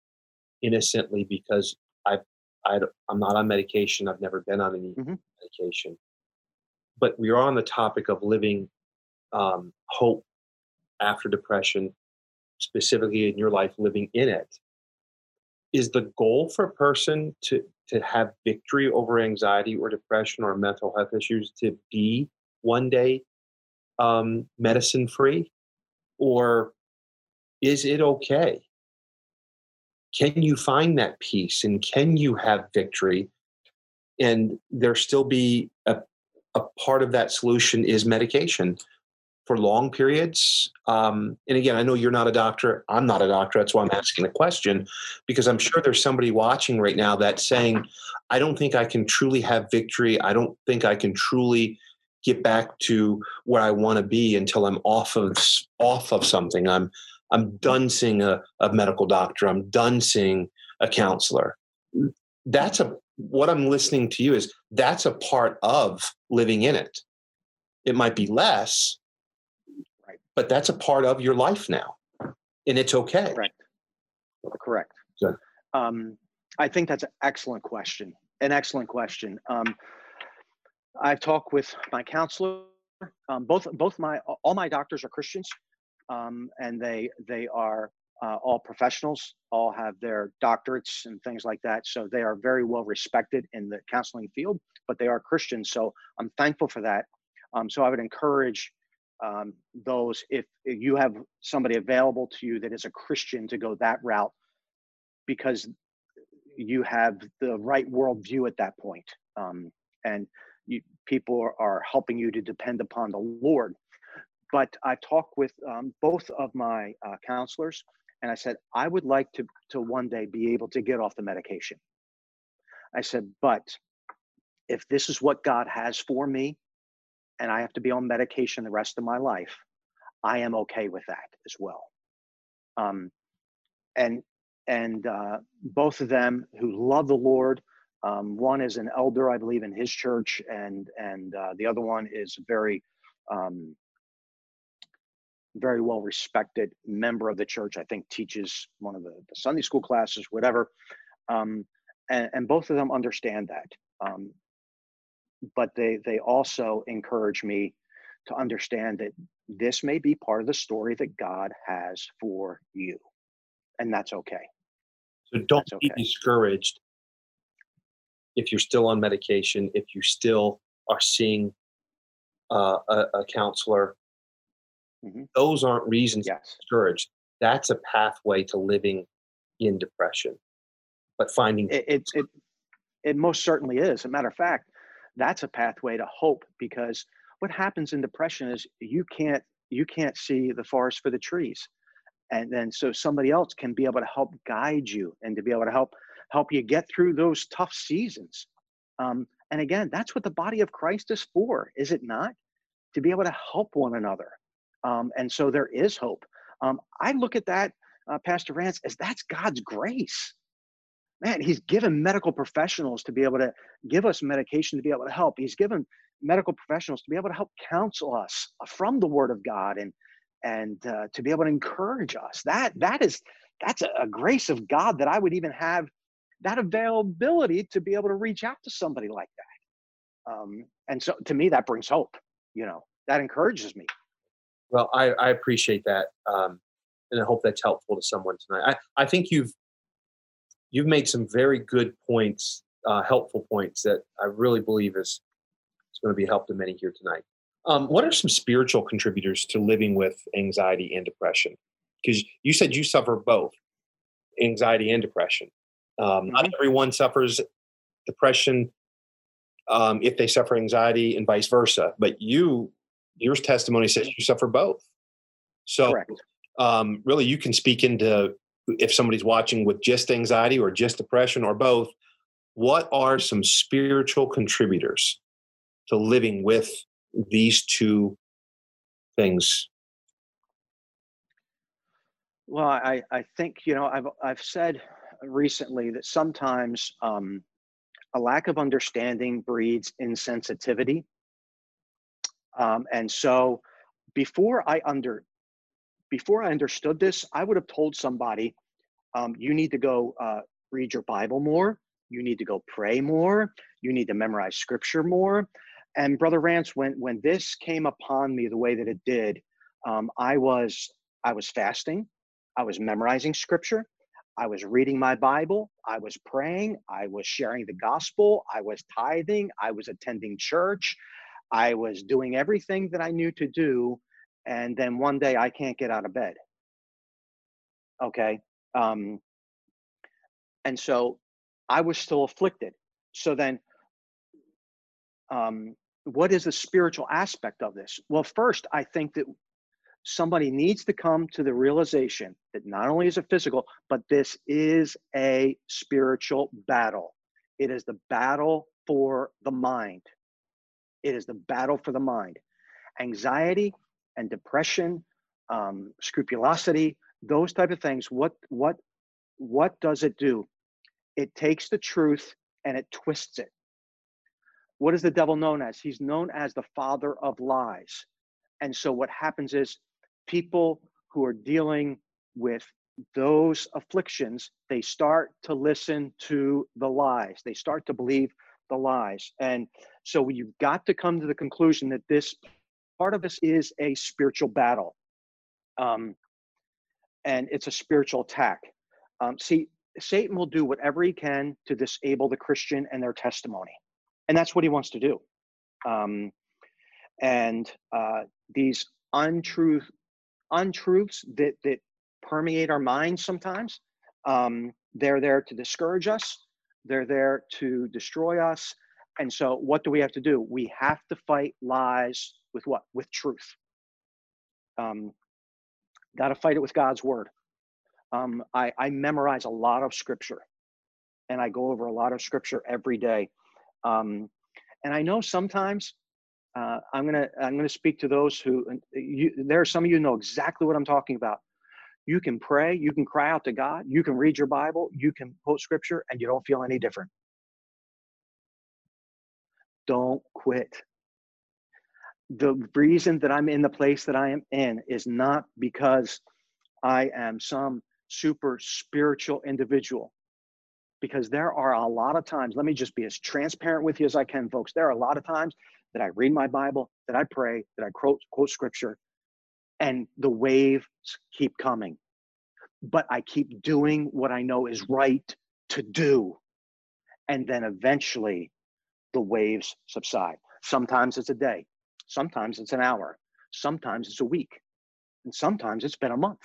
innocently because I, I I'm not on medication. I've never been on any mm-hmm. medication, but we are on the topic of living um, hope after depression, specifically in your life, living in it. Is the goal for a person to to have victory over anxiety or depression or mental health issues to be one day um, medicine free, or is it okay? Can you find that peace and can you have victory? And there still be a, a part of that solution is medication for long periods. Um, and again, I know you're not a doctor. I'm not a doctor. That's why I'm asking the question, because I'm sure there's somebody watching right now that's saying, I don't think I can truly have victory. I don't think I can truly get back to where I want to be until I'm off of off of something. I'm I'm done seeing a, a medical doctor. I'm done seeing a counselor. That's a what I'm listening to you is that's a part of living in it. It might be less, right. but that's a part of your life now, and it's okay. Correct. Correct. Um, I think that's an excellent question. An excellent question. Um, I've talked with my counselor. Um, both both my all my doctors are Christians, um, and they they are uh, all professionals, all have their doctorates and things like that. So they are very well respected in the counseling field, but they are Christians. So I'm thankful for that. Um, so I would encourage um, those if, if you have somebody available to you that is a Christian to go that route because you have the right worldview at that point. Um, and you, people are, are helping you to depend upon the Lord. But I talked with um, both of my uh, counselors, and I said, I would like to, to one day be able to get off the medication. I said, but if this is what God has for me, and I have to be on medication the rest of my life, I am okay with that as well. Um, and and uh, both of them who love the Lord, um, one is an elder, I believe, in his church, and and uh, the other one is a very, um, very well respected member of the church. I think teaches one of the, the Sunday school classes, whatever. Um, and, and, both of them understand that. Um, but they they also encourage me to understand that this may be part of the story that God has for you, and that's okay. So don't that's be okay. discouraged if you're still on medication, if you still are seeing uh, a, a, counselor, mm-hmm. those aren't reasons yes. to discourage. That's a pathway to living in depression. But finding it, it, it, it most certainly is. As a matter of fact, that's a pathway to hope because what happens in depression is you can't you can't see the forest for the trees and then so somebody else can be able to help guide you and to be able to help help you get through those tough seasons. Um, and again, that's what the body of Christ is for, is it not? To be able to help one another. Um, and so there is hope. Um, I look at that, uh, Pastor Rance, as that's God's grace. Man, He's given medical professionals to be able to give us medication to be able to help. He's given medical professionals to be able to help counsel us from the Word of God and and uh, to be able to encourage us. That that is that's a, a grace of God that I would even have that availability to be able to reach out to somebody like that. Um, and so to me, that brings hope, you know, that encourages me. Well, I, I appreciate that. Um, and I hope that's helpful to someone tonight. I, I think you've, you've made some very good points, uh, helpful points that I really believe is, is going to be help to many here tonight. Um, what are some spiritual contributors to living with anxiety and depression? Because you said you suffer both anxiety and depression. Um, not mm-hmm. everyone suffers depression um, if they suffer anxiety and vice versa. But you, your testimony says you suffer both. So, um, really, you can speak into if somebody's watching with just anxiety or just depression or both. What are some spiritual contributors to living with these two things? Well, I, I think you know I've I've said recently that sometimes um, a lack of understanding breeds insensitivity. Um, and so before I under before I understood this, I would have told somebody, um, you need to go uh, read your Bible more. You need to go pray more. You need to memorize scripture more. And Brother Rance, when when this came upon me the way that it did, um, I was I was fasting, I was memorizing scripture, I was reading my Bible, I was praying, I was sharing the gospel, I was tithing, I was attending church, I was doing everything that I knew to do, and then one day I can't get out of bed. Okay, um, and so I was still afflicted. So then, um, what is the spiritual aspect of this? Well, first, I think that somebody needs to come to the realization that not only is it physical, but this is a spiritual battle. It is the battle for the mind. It is the battle for the mind. Anxiety and depression, um, scrupulosity, those type of things. What what what does it do? It takes the truth and it twists it. What is the devil known as? He's known as the father of lies. And so what happens is people who are dealing with those afflictions, they start to listen to the lies. They start to believe the lies. And so you've got to come to the conclusion that this part of this is a spiritual battle. Um, and it's a spiritual attack. Um, see, Satan will do whatever he can to disable the Christian and their testimony. And that's what he wants to do. Um, and uh, these untruth, untruths that, that permeate our minds sometimes, um, they're there to discourage us, they're there to destroy us. And so, what do we have to do? We have to fight lies with what? With truth. Um, Got to fight it with God's word. Um, I, I memorize a lot of scripture and I go over a lot of scripture every day. Um, and I know sometimes uh, I'm gonna I'm gonna speak to those who you, there are some of you know exactly what I'm talking about. You can pray, you can cry out to God, you can read your Bible, you can quote scripture, and you don't feel any different. Don't quit the reason that I'm in the place that I am in is not because I am some super spiritual individual. Because there are a lot of times, let me just be as transparent with you as I can, folks. There are a lot of times that I read my Bible, that I pray, that I quote, quote scripture, and the waves keep coming. But I keep doing what I know is right to do. And then eventually the waves subside. Sometimes it's a day, Sometimes it's an hour, sometimes it's a week, and sometimes it's been a month.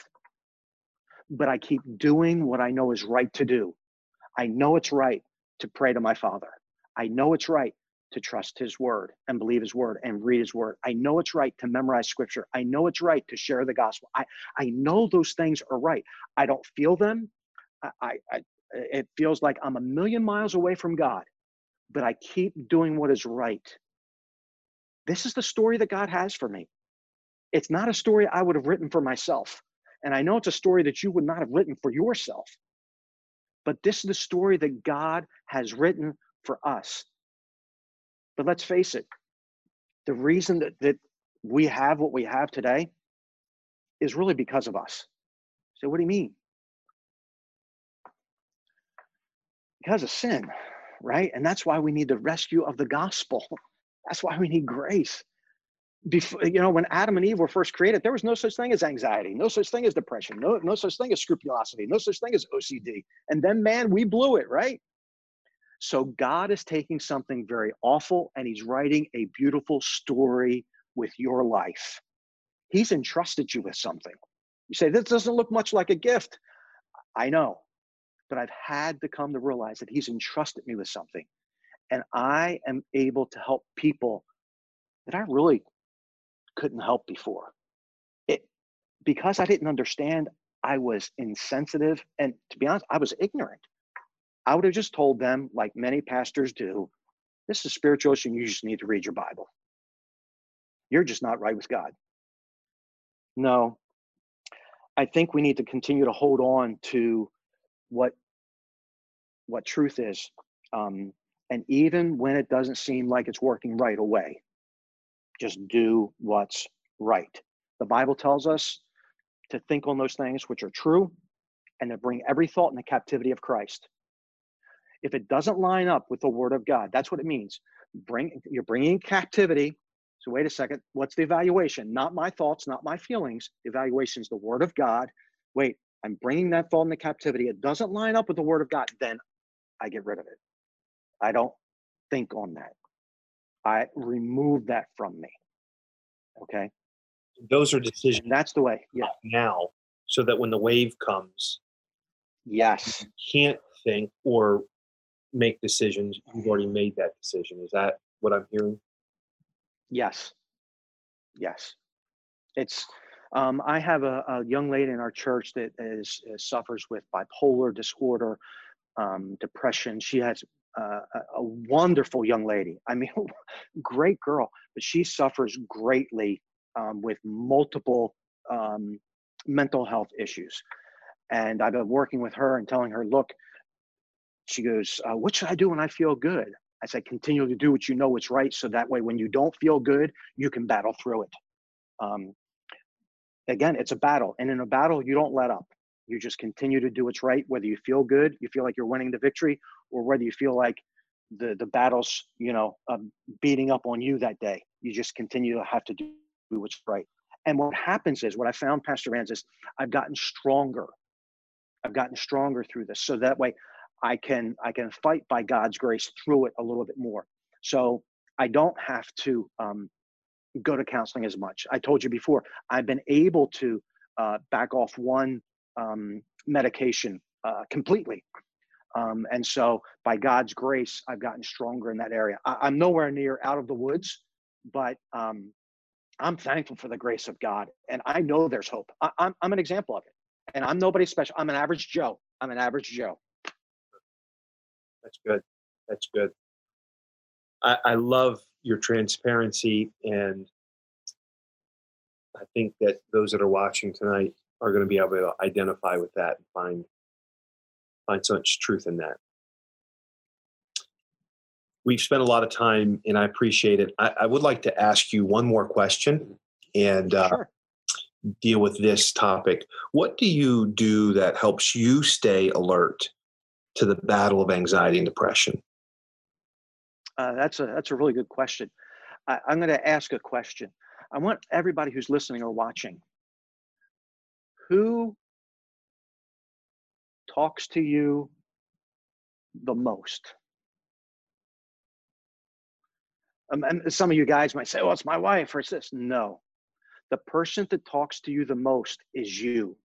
But I keep doing what I know is right to do. I know it's right to pray to my Father. I know it's right to trust His word and believe His word and read His word. I know it's right to memorize scripture. I know it's right to share the gospel. I, I know those things are right. I don't feel them. I, I, I it feels like I'm a million miles away from God, but I keep doing what is right this is the story that God has for me. It's not a story I would have written for myself. And I know it's a story that you would not have written for yourself. But this is the story that God has written for us. But let's face it, the reason that, that we have what we have today is really because of us. So, what do you mean? Because of sin, right? And that's why we need the rescue of the gospel. That's why we need grace. Before, you know, when Adam and Eve were first created, there was no such thing as anxiety, no such thing as depression, no, no such thing as scrupulosity, no such thing as OCD. And then, man, we blew it, right? So God is taking something very awful and he's writing a beautiful story with your life. He's entrusted you with something. You say, this doesn't look much like a gift. I know, but I've had to come to realize that he's entrusted me with something and I am able to help people that I really couldn't help before. It because I didn't understand, I was insensitive, and to be honest, I was ignorant. I would have just told them, like many pastors do, this is spiritual and you just need to read your Bible. You're just not right with God. No, I think we need to continue to hold on to what what truth is. Um, and even when it doesn't seem like it's working right away, just do what's right. The Bible tells us to think on those things which are true and to bring every thought in the captivity of Christ. If it doesn't line up with the word of God, that's what it means. bring you're bringing captivity. So wait a second, what's the evaluation? Not my thoughts, not my feelings. Evaluation is the word of God. Wait, I'm bringing that thought into captivity. It doesn't line up with the word of God. Then I get rid of it. I don't think on that. I remove that from me. Okay. Those are decisions. And that's the way. Yeah. Now, so that when the wave comes, yes, you can't think or make decisions. You've already made that decision. Is that what I'm hearing? Yes. Yes. It's. Um, I have a, a, young lady in our church that is, is suffers with bipolar disorder, um, depression. She has uh, a wonderful young lady. I mean, great girl, but she suffers greatly um, with multiple um, mental health issues. And I've been working with her and telling her, look, she goes, uh, what should I do when I feel good? I said, continue to do what you know is right. So that way, when you don't feel good, you can battle through it. Um, again, it's a battle. And in a battle, you don't let up. You just continue to do what's right, whether you feel good, you feel like you're winning the victory, or whether you feel like the the battle's you know um, beating up on you that day. You just continue to have to do what's right. And what happens is, what I found, Pastor Rans, is I've gotten stronger. I've gotten stronger through this, so that way I can I can fight by God's grace through it a little bit more. So I don't have to um, go to counseling as much. I told you before, I've been able to uh, back off one um, medication uh, completely. Um, and so, by God's grace, I've gotten stronger in that area. I, am nowhere near out of the woods, but um, I'm thankful for the grace of God. And I know there's hope. I, I'm, I'm an example of it. And I'm nobody special. I'm an average Joe. I'm an average Joe. That's good. That's good. I, I love your transparency. And I think that those that are watching tonight are going to be able to identify with that and find find such truth in that. We've spent a lot of time, and I appreciate it. I, I would like to ask you one more question and uh, sure. deal with this topic. What do you do that helps you stay alert to the battle of anxiety and depression? Uh, that's a that's a really good question. I, I'm going to ask a question. I want everybody who's listening or watching who talks to you the most? Um, and some of you guys might say, "Oh, it's my wife," or it's this. No, the person that talks to you the most is you.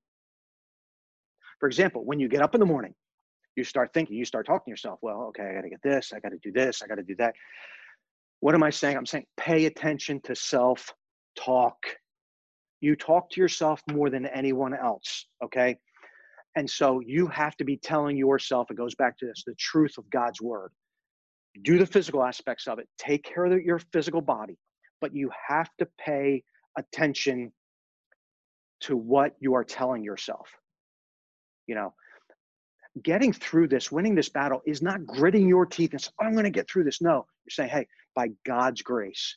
For example, when you get up in the morning, you start thinking, you start talking to yourself. Well, okay, I got to get this, I got to do this, I got to do that. What am I saying? I'm saying pay attention to self talk you talk to yourself more than anyone else okay and so you have to be telling yourself it goes back to this the truth of god's word do the physical aspects of it take care of your physical body but you have to pay attention to what you are telling yourself you know getting through this winning this battle is not gritting your teeth and saying i'm going to get through this no you're saying hey by god's grace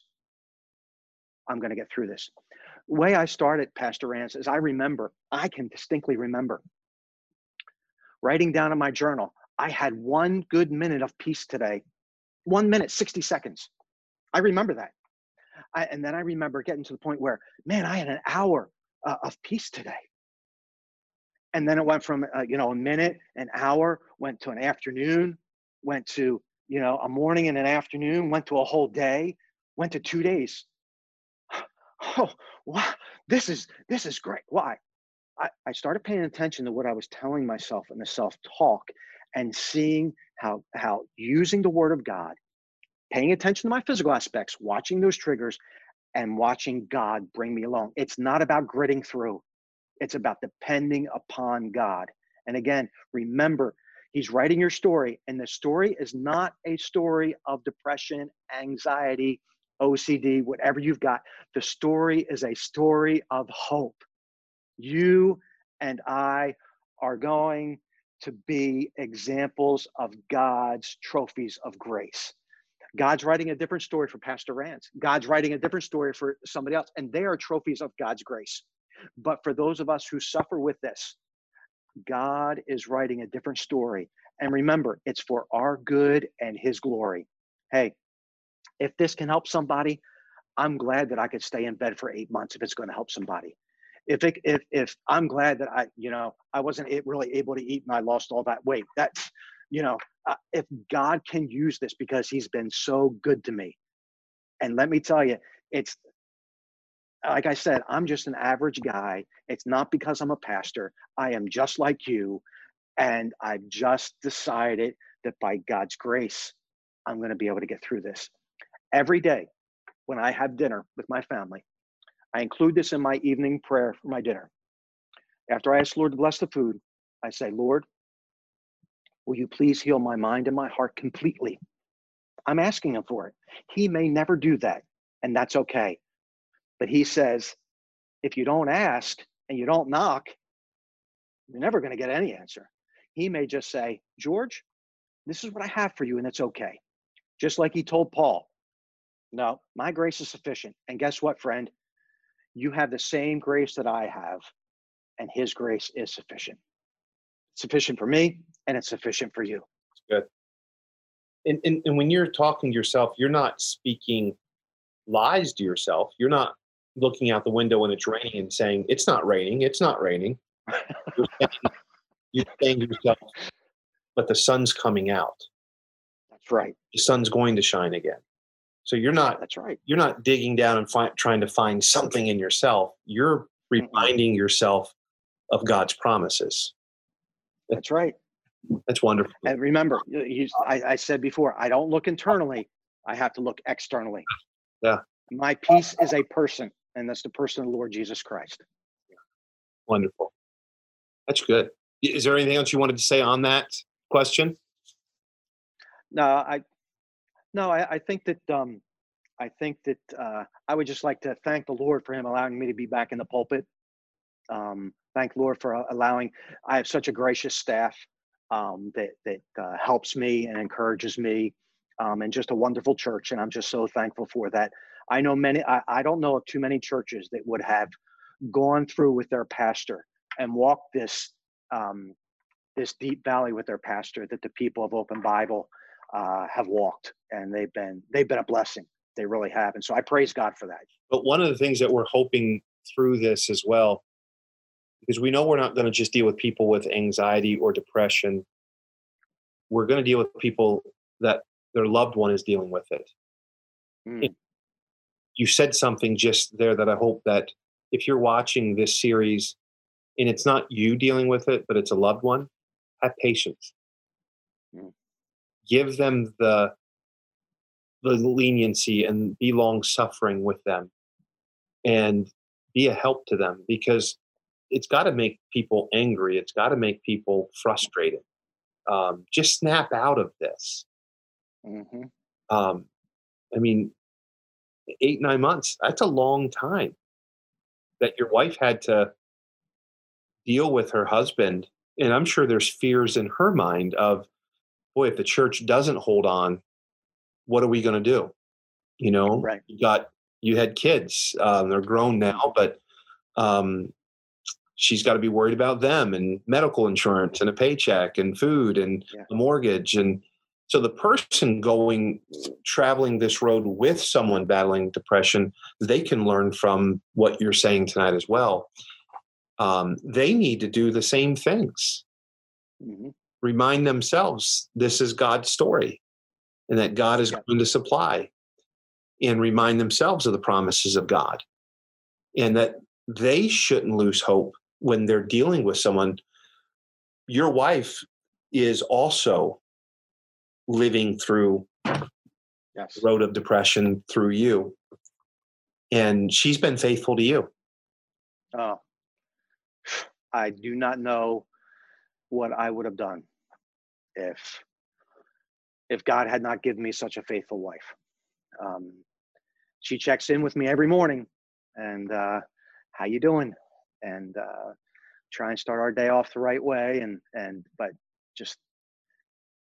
i'm going to get through this way I started, Pastor Rance, is I remember, I can distinctly remember writing down in my journal, I had one good minute of peace today. One minute, 60 seconds. I remember that. I, and then I remember getting to the point where, man, I had an hour uh, of peace today. And then it went from, uh, you know, a minute, an hour, went to an afternoon, went to, you know, a morning and an afternoon, went to a whole day, went to two days. Oh wow this is this is great. Why? I, I started paying attention to what i was telling myself in the self-talk and seeing how how using the word of god paying attention to my physical aspects watching those triggers and watching god bring me along. It's not about gritting through it's about depending upon god and again remember he's writing your story and the story is not a story of depression anxiety OCD, whatever you've got. The story is a story of hope. You and I are going to be examples of God's trophies of grace. God's writing a different story for Pastor Rance. God's writing a different story for somebody else, and they are trophies of God's grace. But for those of us who suffer with this, God is writing a different story. And remember, it's for our good and His glory. Hey, if this can help somebody, I'm glad that I could stay in bed for eight months if it's going to help somebody. If it, if if I'm glad that I you know I wasn't really able to eat and I lost all that weight. That's you know uh, if God can use this because He's been so good to me, and let me tell you, it's like I said, I'm just an average guy. It's not because I'm a pastor. I am just like you. And I've just decided that by God's grace, I'm going to be able to get through this. Every day when I have dinner with my family, I include this in my evening prayer for my dinner. After I ask the Lord to bless the food, I say, Lord, will you please heal my mind and my heart completely? I'm asking him for it. He may never do that, and that's okay. But he says, if you don't ask and you don't knock, you're never going to get any answer. He may just say, George, this is what I have for you, and it's okay. Just like he told Paul, no, my grace is sufficient. And guess what, friend? You have the same grace that I have, and his grace is sufficient. It's sufficient for me, and it's sufficient for you. Good. And, and, and when you're talking to yourself, you're not speaking lies to yourself. You're not looking out the window when it's raining and saying, It's not raining, it's not raining. you're, saying, you're saying to yourself, But the sun's coming out. That's right. The sun's going to shine again. So you're not that's right. You're not digging down and fi- trying to find something in yourself. You're reminding yourself of God's promises. That's right. That's wonderful. And remember, I, I said before, I don't look internally. I have to look externally. Yeah. My peace is a person and that's the person of the Lord Jesus Christ. Wonderful. That's good. Is there anything else you wanted to say on that question? No, I no, I, I think that um, I think that uh, I would just like to thank the Lord for Him allowing me to be back in the pulpit. Um, thank Lord for allowing. I have such a gracious staff um, that that uh, helps me and encourages me, um, and just a wonderful church, and I'm just so thankful for that. I know many, I, I don't know of too many churches that would have gone through with their pastor and walked this um, this deep valley with their pastor that the people of Open Bible uh, have walked, and they've been they've been a blessing. They really have, and so I praise God for that. But one of the things that we're hoping through this as well, because we know we're not going to just deal with people with anxiety or depression. We're going to deal with people that their loved one is dealing with it. Mm you said something just there that I hope that if you're watching this series and it's not you dealing with it, but it's a loved one, have patience. Mm. Give them the the leniency and be long suffering with them and be a help to them because it's got to make people angry. It's got to make people frustrated. Um, just snap out of this. Mm-hmm. Um, I mean, eight, nine months, that's a long time that your wife had to deal with her husband. And I'm sure there's fears in her mind of, boy, if the church doesn't hold on, what are we going to do? You know, right. you got, you had kids, um, they're grown now, but um, she's got to be worried about them and medical insurance and a paycheck and food and yeah. a mortgage. And so the person going traveling this road with someone battling depression, they can learn from what you're saying tonight as well. Um, they need to do the same things. Mm-hmm. Remind themselves this is God's story and that God is yeah. going to supply and remind themselves of the promises of God and that they shouldn't lose hope when they're dealing with someone. Your wife is also living through yes. road of depression through you. And she's been faithful to you. Oh, I do not know what I would have done if if God had not given me such a faithful wife. Um, she checks in with me every morning, and uh, how you doing? And uh, try and start our day off the right way. And and but just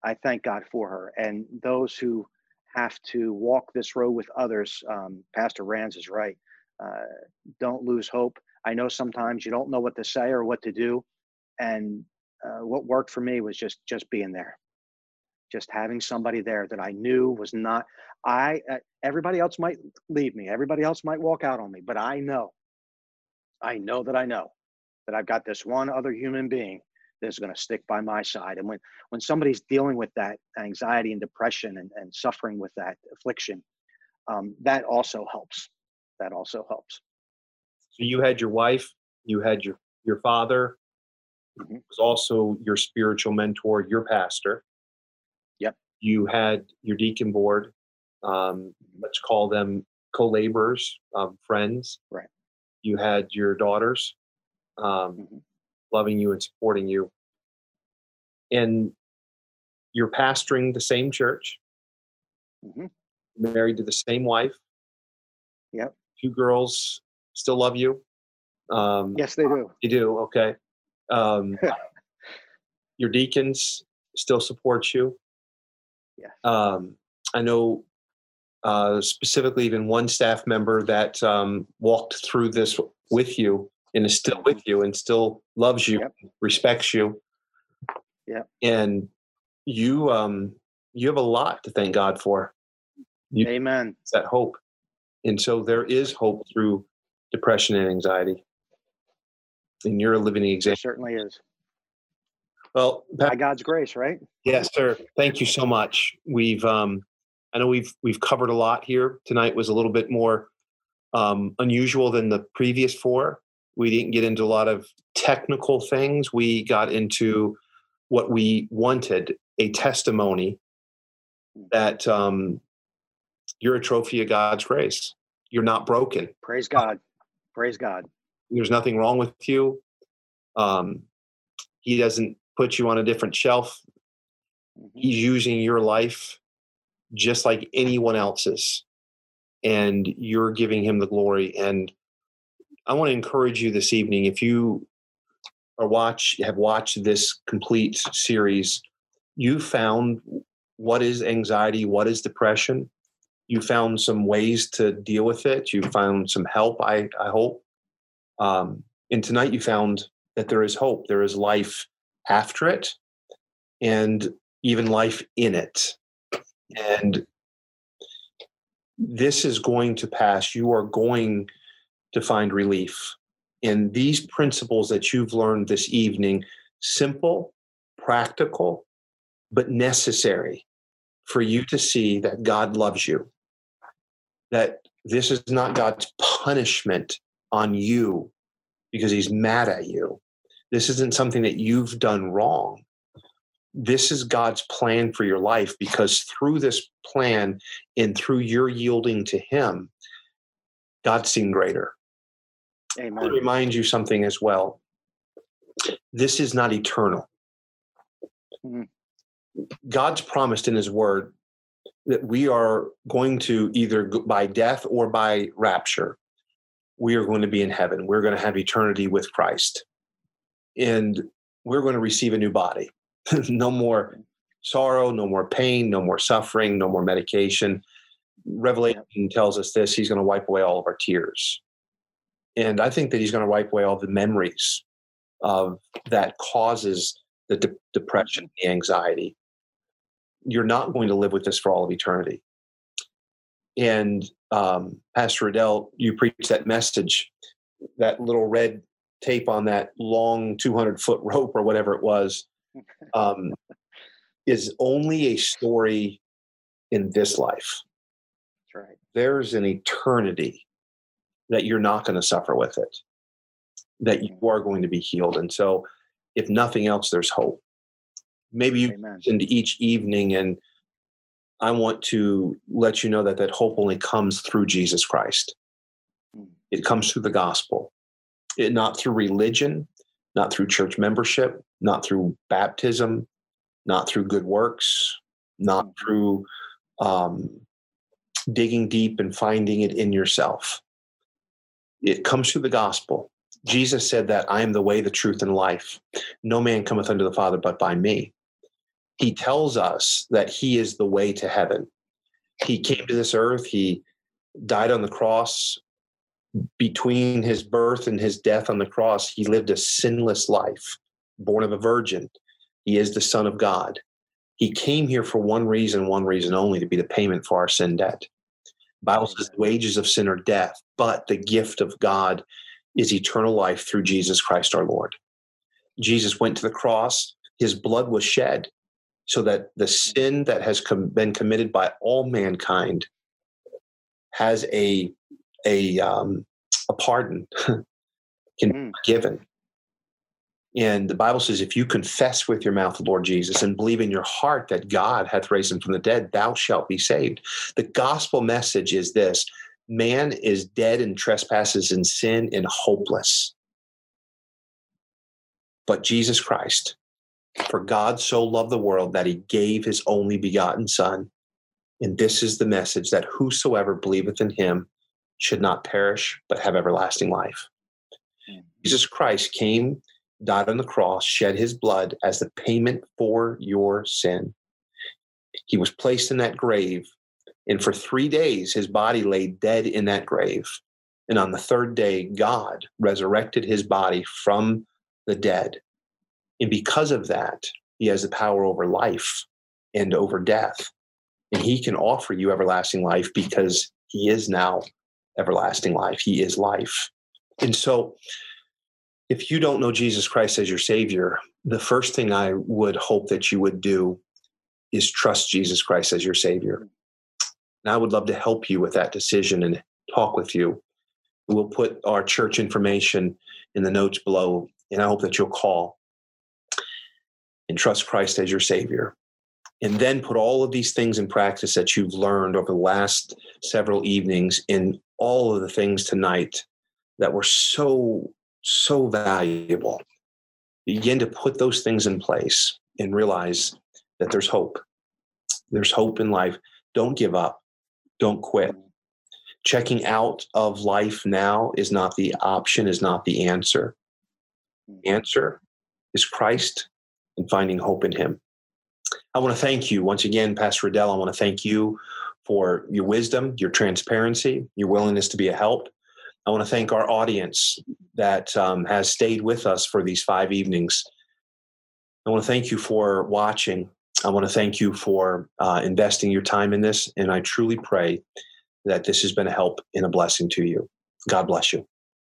I thank God for her. And those who have to walk this road with others, um, Pastor Rands is right. Uh, don't lose hope. I know sometimes you don't know what to say or what to do, and uh, what worked for me was just just being there, just having somebody there that I knew was not I uh, everybody else might leave me everybody else might walk out on me but I know I know that I know that I've got this one other human being that's going to stick by my side and when when somebody's dealing with that anxiety and depression and, and suffering with that affliction um, that also helps that also helps so you had your wife you had your your father mm-hmm. was also your spiritual mentor your pastor Yep. you had your deacon board, um, let's call them co-laborers, um, friends. Right. You had your daughters, um, mm-hmm. Loving you and supporting you, and you're pastoring the same church. Mm-hmm. Married to the same wife. Yep. Two girls still love you. Um, yes, they do. They do. Okay. Um, your deacons still support you. Yeah. Um, I know uh, specifically even one staff member that um, walked through this with you and is still with you and still loves you, yep. respects you. Yeah. And you um you have a lot to thank God for. You, Amen. That hope. And so there is hope through depression and anxiety. And you're a living example. There certainly is. Well, by God's grace, right? Yes, sir. Thank you so much. We've, um, I know we've we've covered a lot here. Tonight was a little bit more um, unusual than the previous four. We didn't get into a lot of technical things. We got into what we wanted a testimony that um, you're a trophy of God's grace. You're not broken. Praise God. Praise God. There's nothing wrong with you. Um, he doesn't put you on a different shelf. Mm-hmm. He's using your life just like anyone else's. And you're giving him the glory. And I want to encourage you this evening if you are watch have watched this complete series, you found what is anxiety, what is depression. You found some ways to deal with it. You found some help, I, I hope. Um, and tonight you found that there is hope, there is life after it and even life in it. And this is going to pass. You are going to find relief. And these principles that you've learned this evening, simple, practical, but necessary for you to see that God loves you, that this is not God's punishment on you because he's mad at you, this isn't something that you've done wrong. This is God's plan for your life because through this plan and through your yielding to Him, God's seen greater. Amen. I remind you something as well. This is not eternal. Mm-hmm. God's promised in His Word that we are going to either by death or by rapture, we are going to be in heaven. We're going to have eternity with Christ and we're going to receive a new body. no more sorrow, no more pain, no more suffering, no more medication. Revelation tells us this He's going to wipe away all of our tears. And I think that He's going to wipe away all the memories of that causes the de- depression, the anxiety. You're not going to live with this for all of eternity. And um, Pastor Riddell, you preached that message, that little red tape on that long 200 foot rope or whatever it was um, is only a story in this life. That's right. There's an eternity that you're not going to suffer with it, that you are going to be healed. And so, if nothing else, there's hope. Maybe you into each evening, and I want to let you know that that hope only comes through Jesus Christ. Hmm. It comes through the gospel it, not through religion, not through church membership, not through baptism, not through good works, not mm-hmm. through um, digging deep and finding it in yourself. It comes through the gospel. Jesus said that I am the way, the truth, and life. No man cometh unto the Father but by me. He tells us that He is the way to heaven. He came to this earth, He died on the cross between his birth and his death on the cross, he lived a sinless life, born of a virgin. He is the Son of God. He came here for one reason, one reason only, to be the payment for our sin debt. Bible says the wages of sin are death, but the gift of God is eternal life through Jesus Christ our Lord. Jesus went to the cross, his blood was shed so that the sin that has com- been committed by all mankind has a a um, a pardon can mm. be given and the Bible says, if you confess with your mouth the Lord Jesus and believe in your heart that God hath raised him from the dead, thou shalt be saved. The gospel message is this man is dead in trespasses and sin and hopeless. But Jesus Christ, for God so loved the world that he gave his only begotten Son. And this is the message that whosoever believeth in him should not perish, but have everlasting life. Hmm. Jesus Christ came died on the cross, shed his blood as the payment for your sin. He was placed in that grave, and for three days his body lay dead in that grave. And on the third day, God resurrected his body from the dead. And because of that, he has the power over life and over death. And he can offer you everlasting life because he is now everlasting life. He is life. And so, if you don't know Jesus Christ as your Savior, the first thing I would hope that you would do is trust Jesus Christ as your Savior. And I would love to help you with that decision and talk with you. We'll put our church information in the notes below, and I hope that you'll call and trust Christ as your Savior. And then put all of these things in practice that you've learned over the last several evenings in all of the things tonight that were so so valuable. Begin to put those things in place and realize that there's hope. There's hope in life. Don't give up. Don't quit. Checking out of life now is not the option, is not the answer. The answer is Christ and finding hope in Him. I want to thank you once again, Pastor Riddell. I want to thank you for your wisdom, your transparency, your willingness to be a help. I want to thank our audience that um, has stayed with us for these five evenings. I want to thank you for watching. I want to thank you for uh, investing your time in this. And I truly pray that this has been a help and a blessing to you. God bless you.